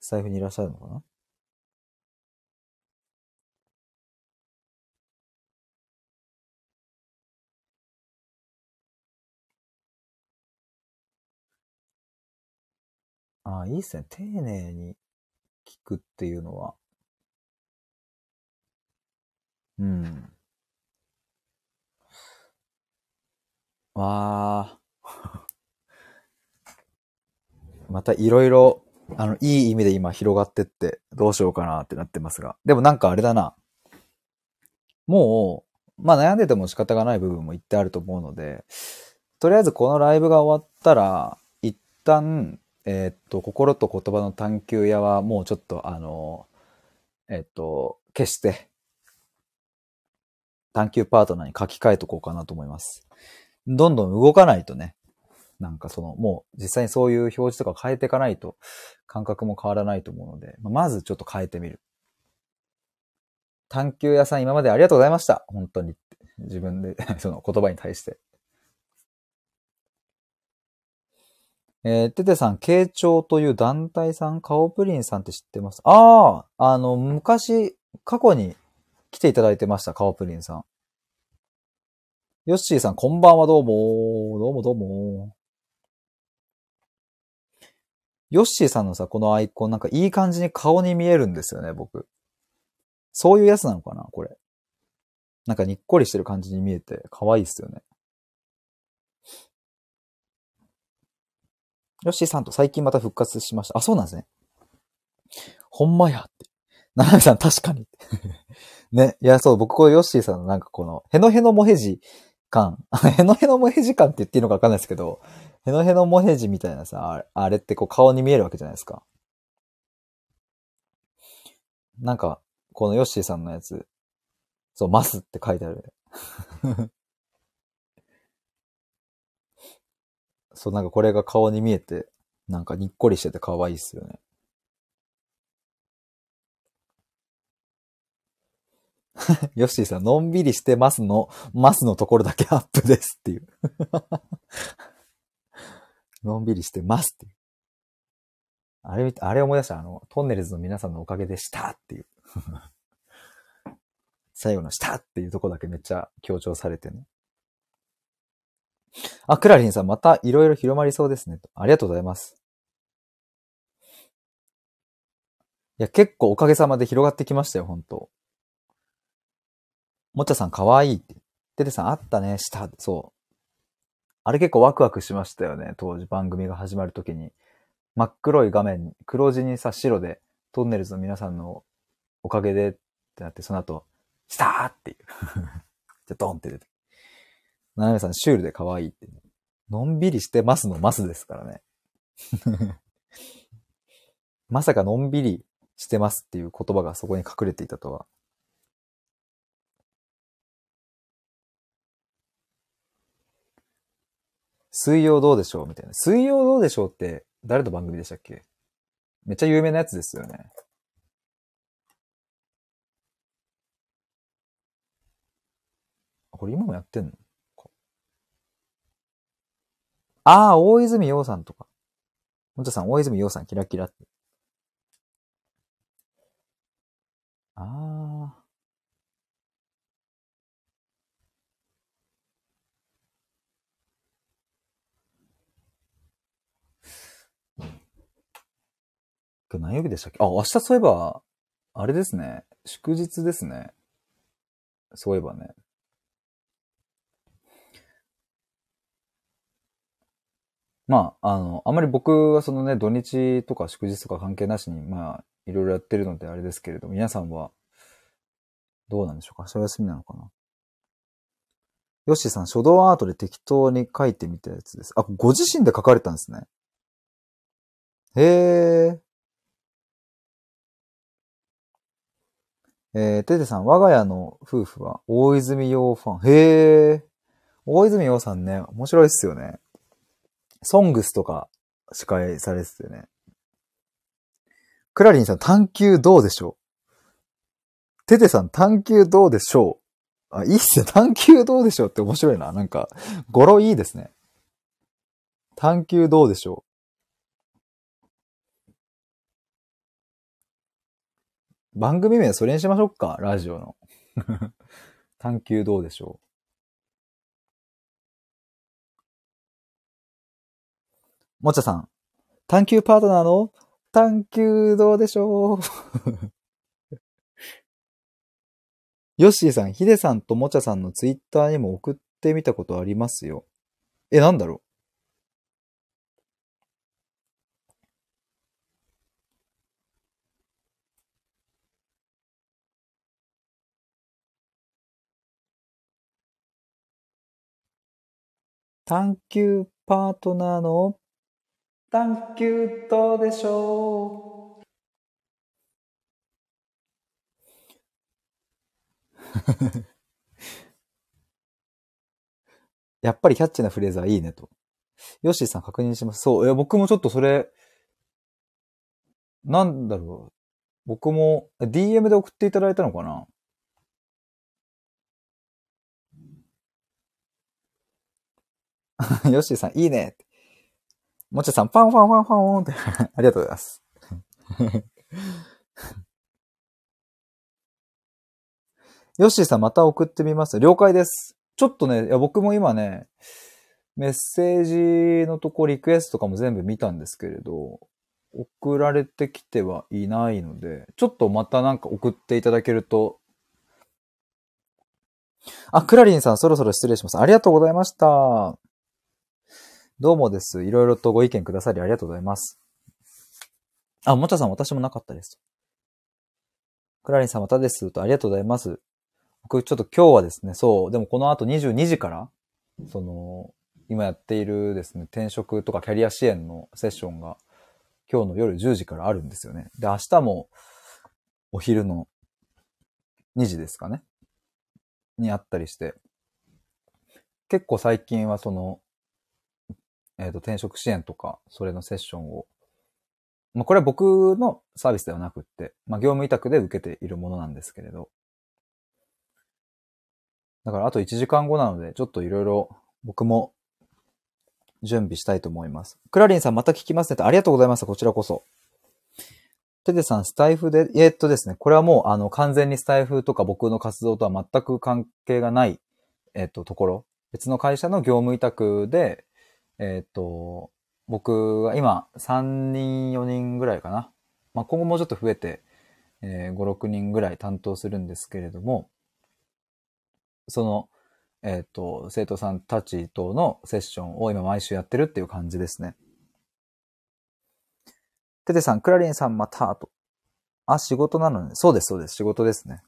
財布にいらっしゃるのかな？ああ、いいっすね。丁寧に聞くっていうのは。うん。わあ。<laughs> またいろいろ、あの、いい意味で今広がってって、どうしようかなってなってますが。でもなんかあれだな。もう、まあ悩んでても仕方がない部分も言ってあると思うので、とりあえずこのライブが終わったら、一旦、えー、っと、心と言葉の探求屋はもうちょっとあの、えー、っと、消して、探求パートナーに書き換えとこうかなと思います。どんどん動かないとね、なんかその、もう実際にそういう表示とか変えていかないと感覚も変わらないと思うので、まずちょっと変えてみる。探求屋さん今までありがとうございました。本当に。自分で <laughs> その言葉に対して。えー、ててさん、慶長という団体さん、カオプリンさんって知ってます？ああ、あの、昔、過去に来ていただいてました、カオプリンさん。ヨッシーさん、こんばんは、どうも。どうもどうも。ヨッシーさんのさ、このアイコン、なんかいい感じに顔に見えるんですよね、僕。そういうやつなのかな、これ。なんかにっこりしてる感じに見えて、可愛いっすよね。ヨッシーさんと最近また復活しました。あ、そうなんですね。ほんまやって。ななみさん確かに。<laughs> ね。いや、そう、僕こうヨッシーさんのなんかこの、へのへのもへじ感。<laughs> へのへのもへじ感って言っていいのかわかんないですけど、へのへのもへじみたいなさ、あれってこう顔に見えるわけじゃないですか。なんか、このヨッシーさんのやつ、そう、マスって書いてある。そう、なんかこれが顔に見えて、なんかにっこりしてて可愛いっすよね。<laughs> ヨッシーさん、のんびりしてますの、ますのところだけアップですっていう <laughs> のんびりしてますっていう。あれ、あれ思い出した、あの、トンネルズの皆さんのおかげでしたっていう <laughs> 最後のしたっていうとこだけめっちゃ強調されてね。あ、クラリンさん、またいろいろ広まりそうですね。ありがとうございます。いや、結構おかげさまで広がってきましたよ、本当もっちゃさん、かわいいって。ててさん、あったね、した。そう。あれ結構ワクワクしましたよね、当時番組が始まるときに。真っ黒い画面、黒字にさ、白で、トンネルズの皆さんのおかげでってなって、その後、したーっていう。<laughs> じゃ、ドンって出て。ななめさん、シュールで可愛いって、ね。のんびりしてますのますですからね。<laughs> まさかのんびりしてますっていう言葉がそこに隠れていたとは。水曜どうでしょうみたいな。水曜どうでしょうって誰の番組でしたっけ？めっちゃ有名なやつですよね。これ今もやってんの？ああ、大泉洋さんとか。もんちゃさん、大泉洋さん、キラキラって。ああ。今日何曜日でしたっけ？あ、明日そういえば、あれですね。祝日ですね。そういえばね。まあ、あの、あまり僕はそのね、土日とか祝日とか関係なしに、まあ、いろいろやってるのであれですけれども、皆さんは、どうなんでしょうか？明日休みなのかな？ヨッシーさん、書道アートで適当に書いてみたやつです。あ、ご自身で書かれたんですね。へえ。えー、ててさん、我が家の夫婦は大泉洋ファン。へえ。大泉洋さんね、面白いっすよね。ソングスとか司会されててね。クラリンさん、探求どうでしょう？テテさん、探求どうでしょう？あ、いいっすね。探求どうでしょうって面白いな。なんか、語呂いいですね。探求どうでしょう？番組名それにしましょうかラジオの。<laughs> 探求どうでしょう？もちゃさん。探求パートナーの探求どうでしょう？<laughs> ヨッシーさん、ヒデさんともちゃさんのツイッターにも送ってみたことありますよ。え、なんだろう？探求パートナーの探求どうでしょう <laughs> やっぱりキャッチなフレーズはいいねと。ヨッシーさん確認します。そう。いや、僕もちょっとそれ、なんだろう。僕も DM で送っていただいたのかな？<laughs> ヨッシーさん、いいね。もちさん、パンファンファンファンって。<laughs> ありがとうございます。ヨッシーさん、また送ってみます。了解です。ちょっとね、いや僕も今ね、メッセージのとこリクエストとかも全部見たんですけれど、送られてきてはいないので、ちょっとまたなんか送っていただけると。あ、クラリンさんそろそろ失礼します。ありがとうございました。どうもです。いろいろとご意見くださりありがとうございます。あ、もちゃさん私もなかったです。クラリンさんまたです。とありがとうございます。僕ちょっと今日はですね、そう、でもこの後22時から、その、今やっているですね、転職とかキャリア支援のセッションが今日の夜10時からあるんですよね。で、明日もお昼の2時ですかね。にあったりして、結構最近はその、えっ、ー、と、転職支援とか、それのセッションを、まあ、これは僕のサービスではなくって、まあ、業務委託で受けているものなんですけれど、だからあと1時間後なので、ちょっといろいろ僕も準備したいと思います。クラリンさんまた聞きますねありがとうございます。こちらこそ。テテさん、スタイフで、えー、っとですね、これはもう、あの、完全にスタイフとか僕の活動とは全く関係がない、えー、っと、ところ。別の会社の業務委託で、えっ、と、僕が今3人、4人ぐらいかな。まあ、今後もうちょっと増えて、えー、5、6人ぐらい担当するんですけれども、その、えっ、と、生徒さんたちとのセッションを今毎週やってるっていう感じですね。テテさん、クラリンさんまた、と。あ、仕事なのね。そうです、そうです。仕事ですね。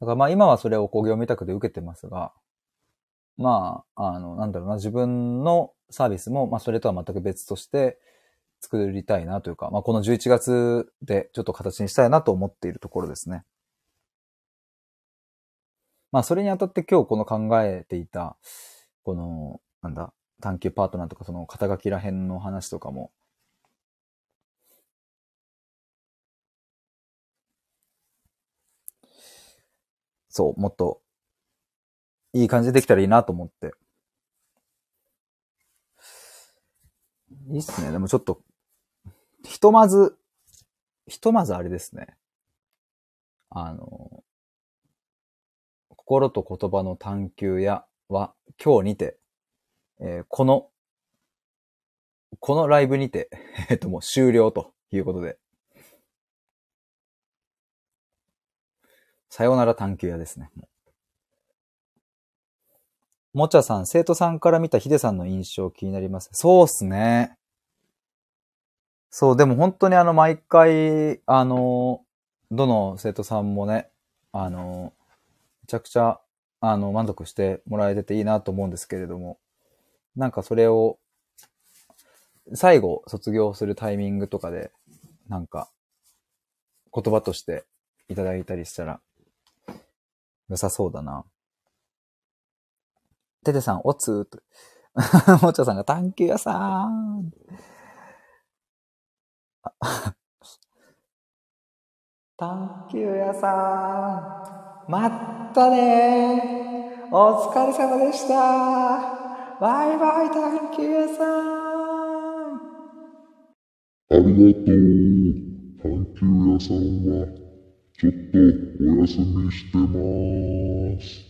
だからまあ今はそれを工業務委託で受けてますが、まあ、あの、なんだろうな、自分のサービスも、まあ、それとは全く別として作りたいなというか、まあ、この11月でちょっと形にしたいなと思っているところですね。まあ、それにあたって今日この考えていた、この、なんだ、探求パートナーとかその肩書きら辺の話とかも、そう、もっといい感じでできたらいいなと思って。いいっすね。でもちょっと、ひとまず、ひとまずあれですね。あの、心と言葉の探求やは今日にて、えー、この、このライブにて、えっともう終了ということで。さようなら探求屋ですね。もちゃさん、生徒さんから見たヒデさんの印象気になります。そうっすね。そう、でも本当にあの、毎回、あの、どの生徒さんもね、あの、めちゃくちゃ、あの、満足してもらえてていいなと思うんですけれども、なんかそれを、最後、卒業するタイミングとかで、なんか、言葉としていただいたりしたら、良さそうだな。ててさん、おつーと。<laughs> もちゃさんが探求屋さん。<laughs> 探求屋さん。まったねー。お疲れ様でした。バイバイ、探求屋さん。ありがとう。探求屋さんは、ちょっとお休みしてます。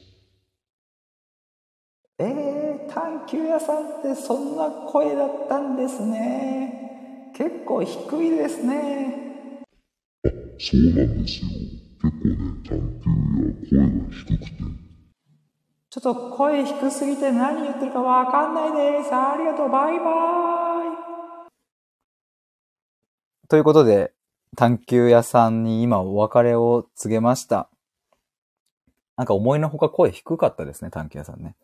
えー、探求屋さんってそんな声だったんですね。結構低いですね。そうなんですよ。結構ね、探求屋声が低くて。ちょっと声低すぎて何言ってるかわかんないです。ありがとう、バイバイ。ということで、探求屋さんに今お別れを告げました。なんか思いのほか声低かったですね、探求屋さんね。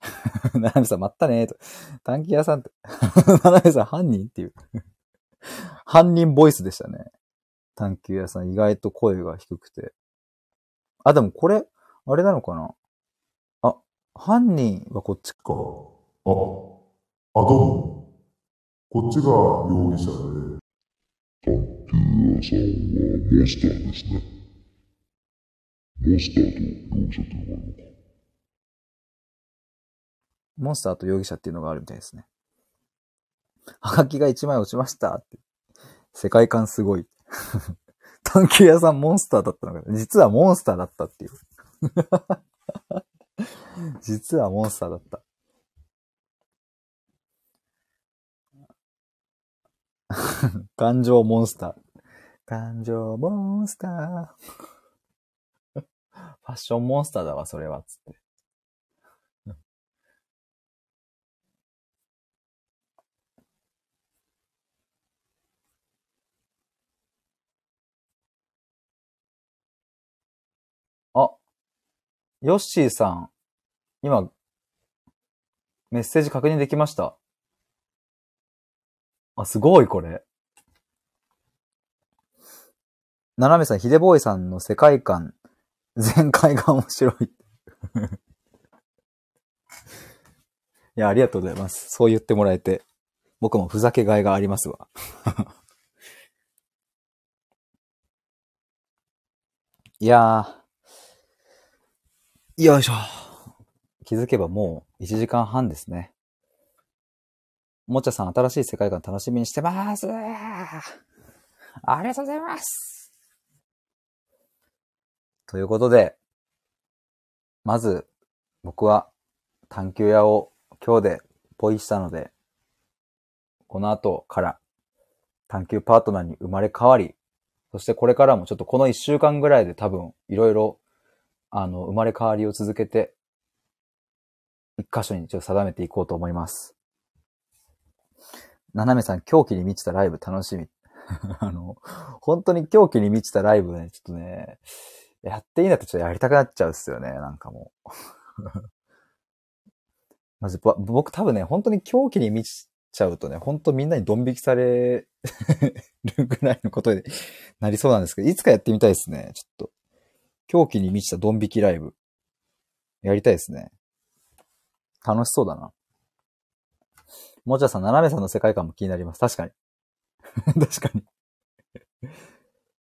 <laughs> ななみさん、まったねーと。探求屋さんって、<laughs> ななみさん、犯人っていう。犯人ボイスでしたね。探求屋さん、意外と声が低くて。あ、でもこれ、あれなのかな？あ、犯人はこっちか。あ、あ、どうも。こっちが容疑者で。探求屋さんはモンスターですね。モンスターと容疑者というのがあるか。モンスターと容疑者っていうのがあるみたいですね。はがきが1枚落ちましたって。世界観すごい。<laughs> 探求屋さんモンスターだったのか。実はモンスターだったっていう。<laughs> 実はモンスターだった。<laughs> 感情モンスター。感情モンスター。ファッションモンスターだわ、それは、つって。あ、ヨッシーさん、今、メッセージ確認できました？あ、すごい、これ。ななめさん、ヒデボーイさんの世界観、<laughs> 全開が面白い。<laughs> いや、ありがとうございます。そう言ってもらえて、僕もふざけがいがありますわ。<laughs> いやー、よいしょ。気づけばもう1時間半ですね。もちゃさん、新しい世界観楽しみにしてます。ありがとうございます。ということで、まず、僕は探求屋を今日でポイしたので、この後から探求パートナーに生まれ変わり、そしてこれからもちょっとこの一週間ぐらいで多分いろいろあの生まれ変わりを続けて一箇所にちょっと定めていこうと思います。ななめさん、狂気に満ちたライブ楽しみ。<laughs> あの、本当に狂気に満ちたライブね、ちょっとね、やっていいんだってちょっとやりたくなっちゃうっすよね、なんかもう。<laughs> まず、僕多分ね、本当に狂気に満ちちゃうとね、本当みんなにドン引きされ <laughs> るぐらいのことになりそうなんですけど、いつかやってみたいですね、ちょっと。狂気に満ちたドン引きライブ。やりたいですね。楽しそうだな。もちゃさん、斜めさんの世界観も気になります。確かに。<laughs> 確かに。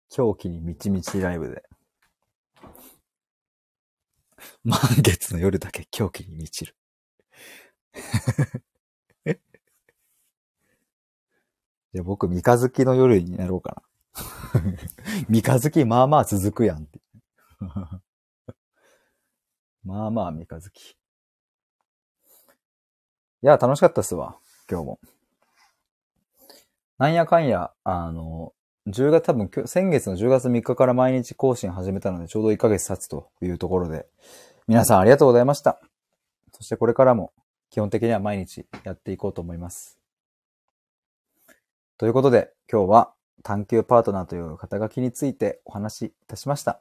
狂気に満ち満ちライブで。満月の夜だけ狂気に満ちる。<laughs> じゃあ僕、三日月の夜になろうかな。<laughs> 三日月まあまあ続くやんって。<laughs> まあまあ三日月。いや、楽しかったっすわ。今日も。なんやかんや、あの、10月、多分、先月の10月3日から毎日更新始めたので、ちょうど1ヶ月経つというところで、皆さんありがとうございました。そしてこれからも、基本的には毎日やっていこうと思います。ということで、今日は探求パートナーという肩書きについてお話しいたしました。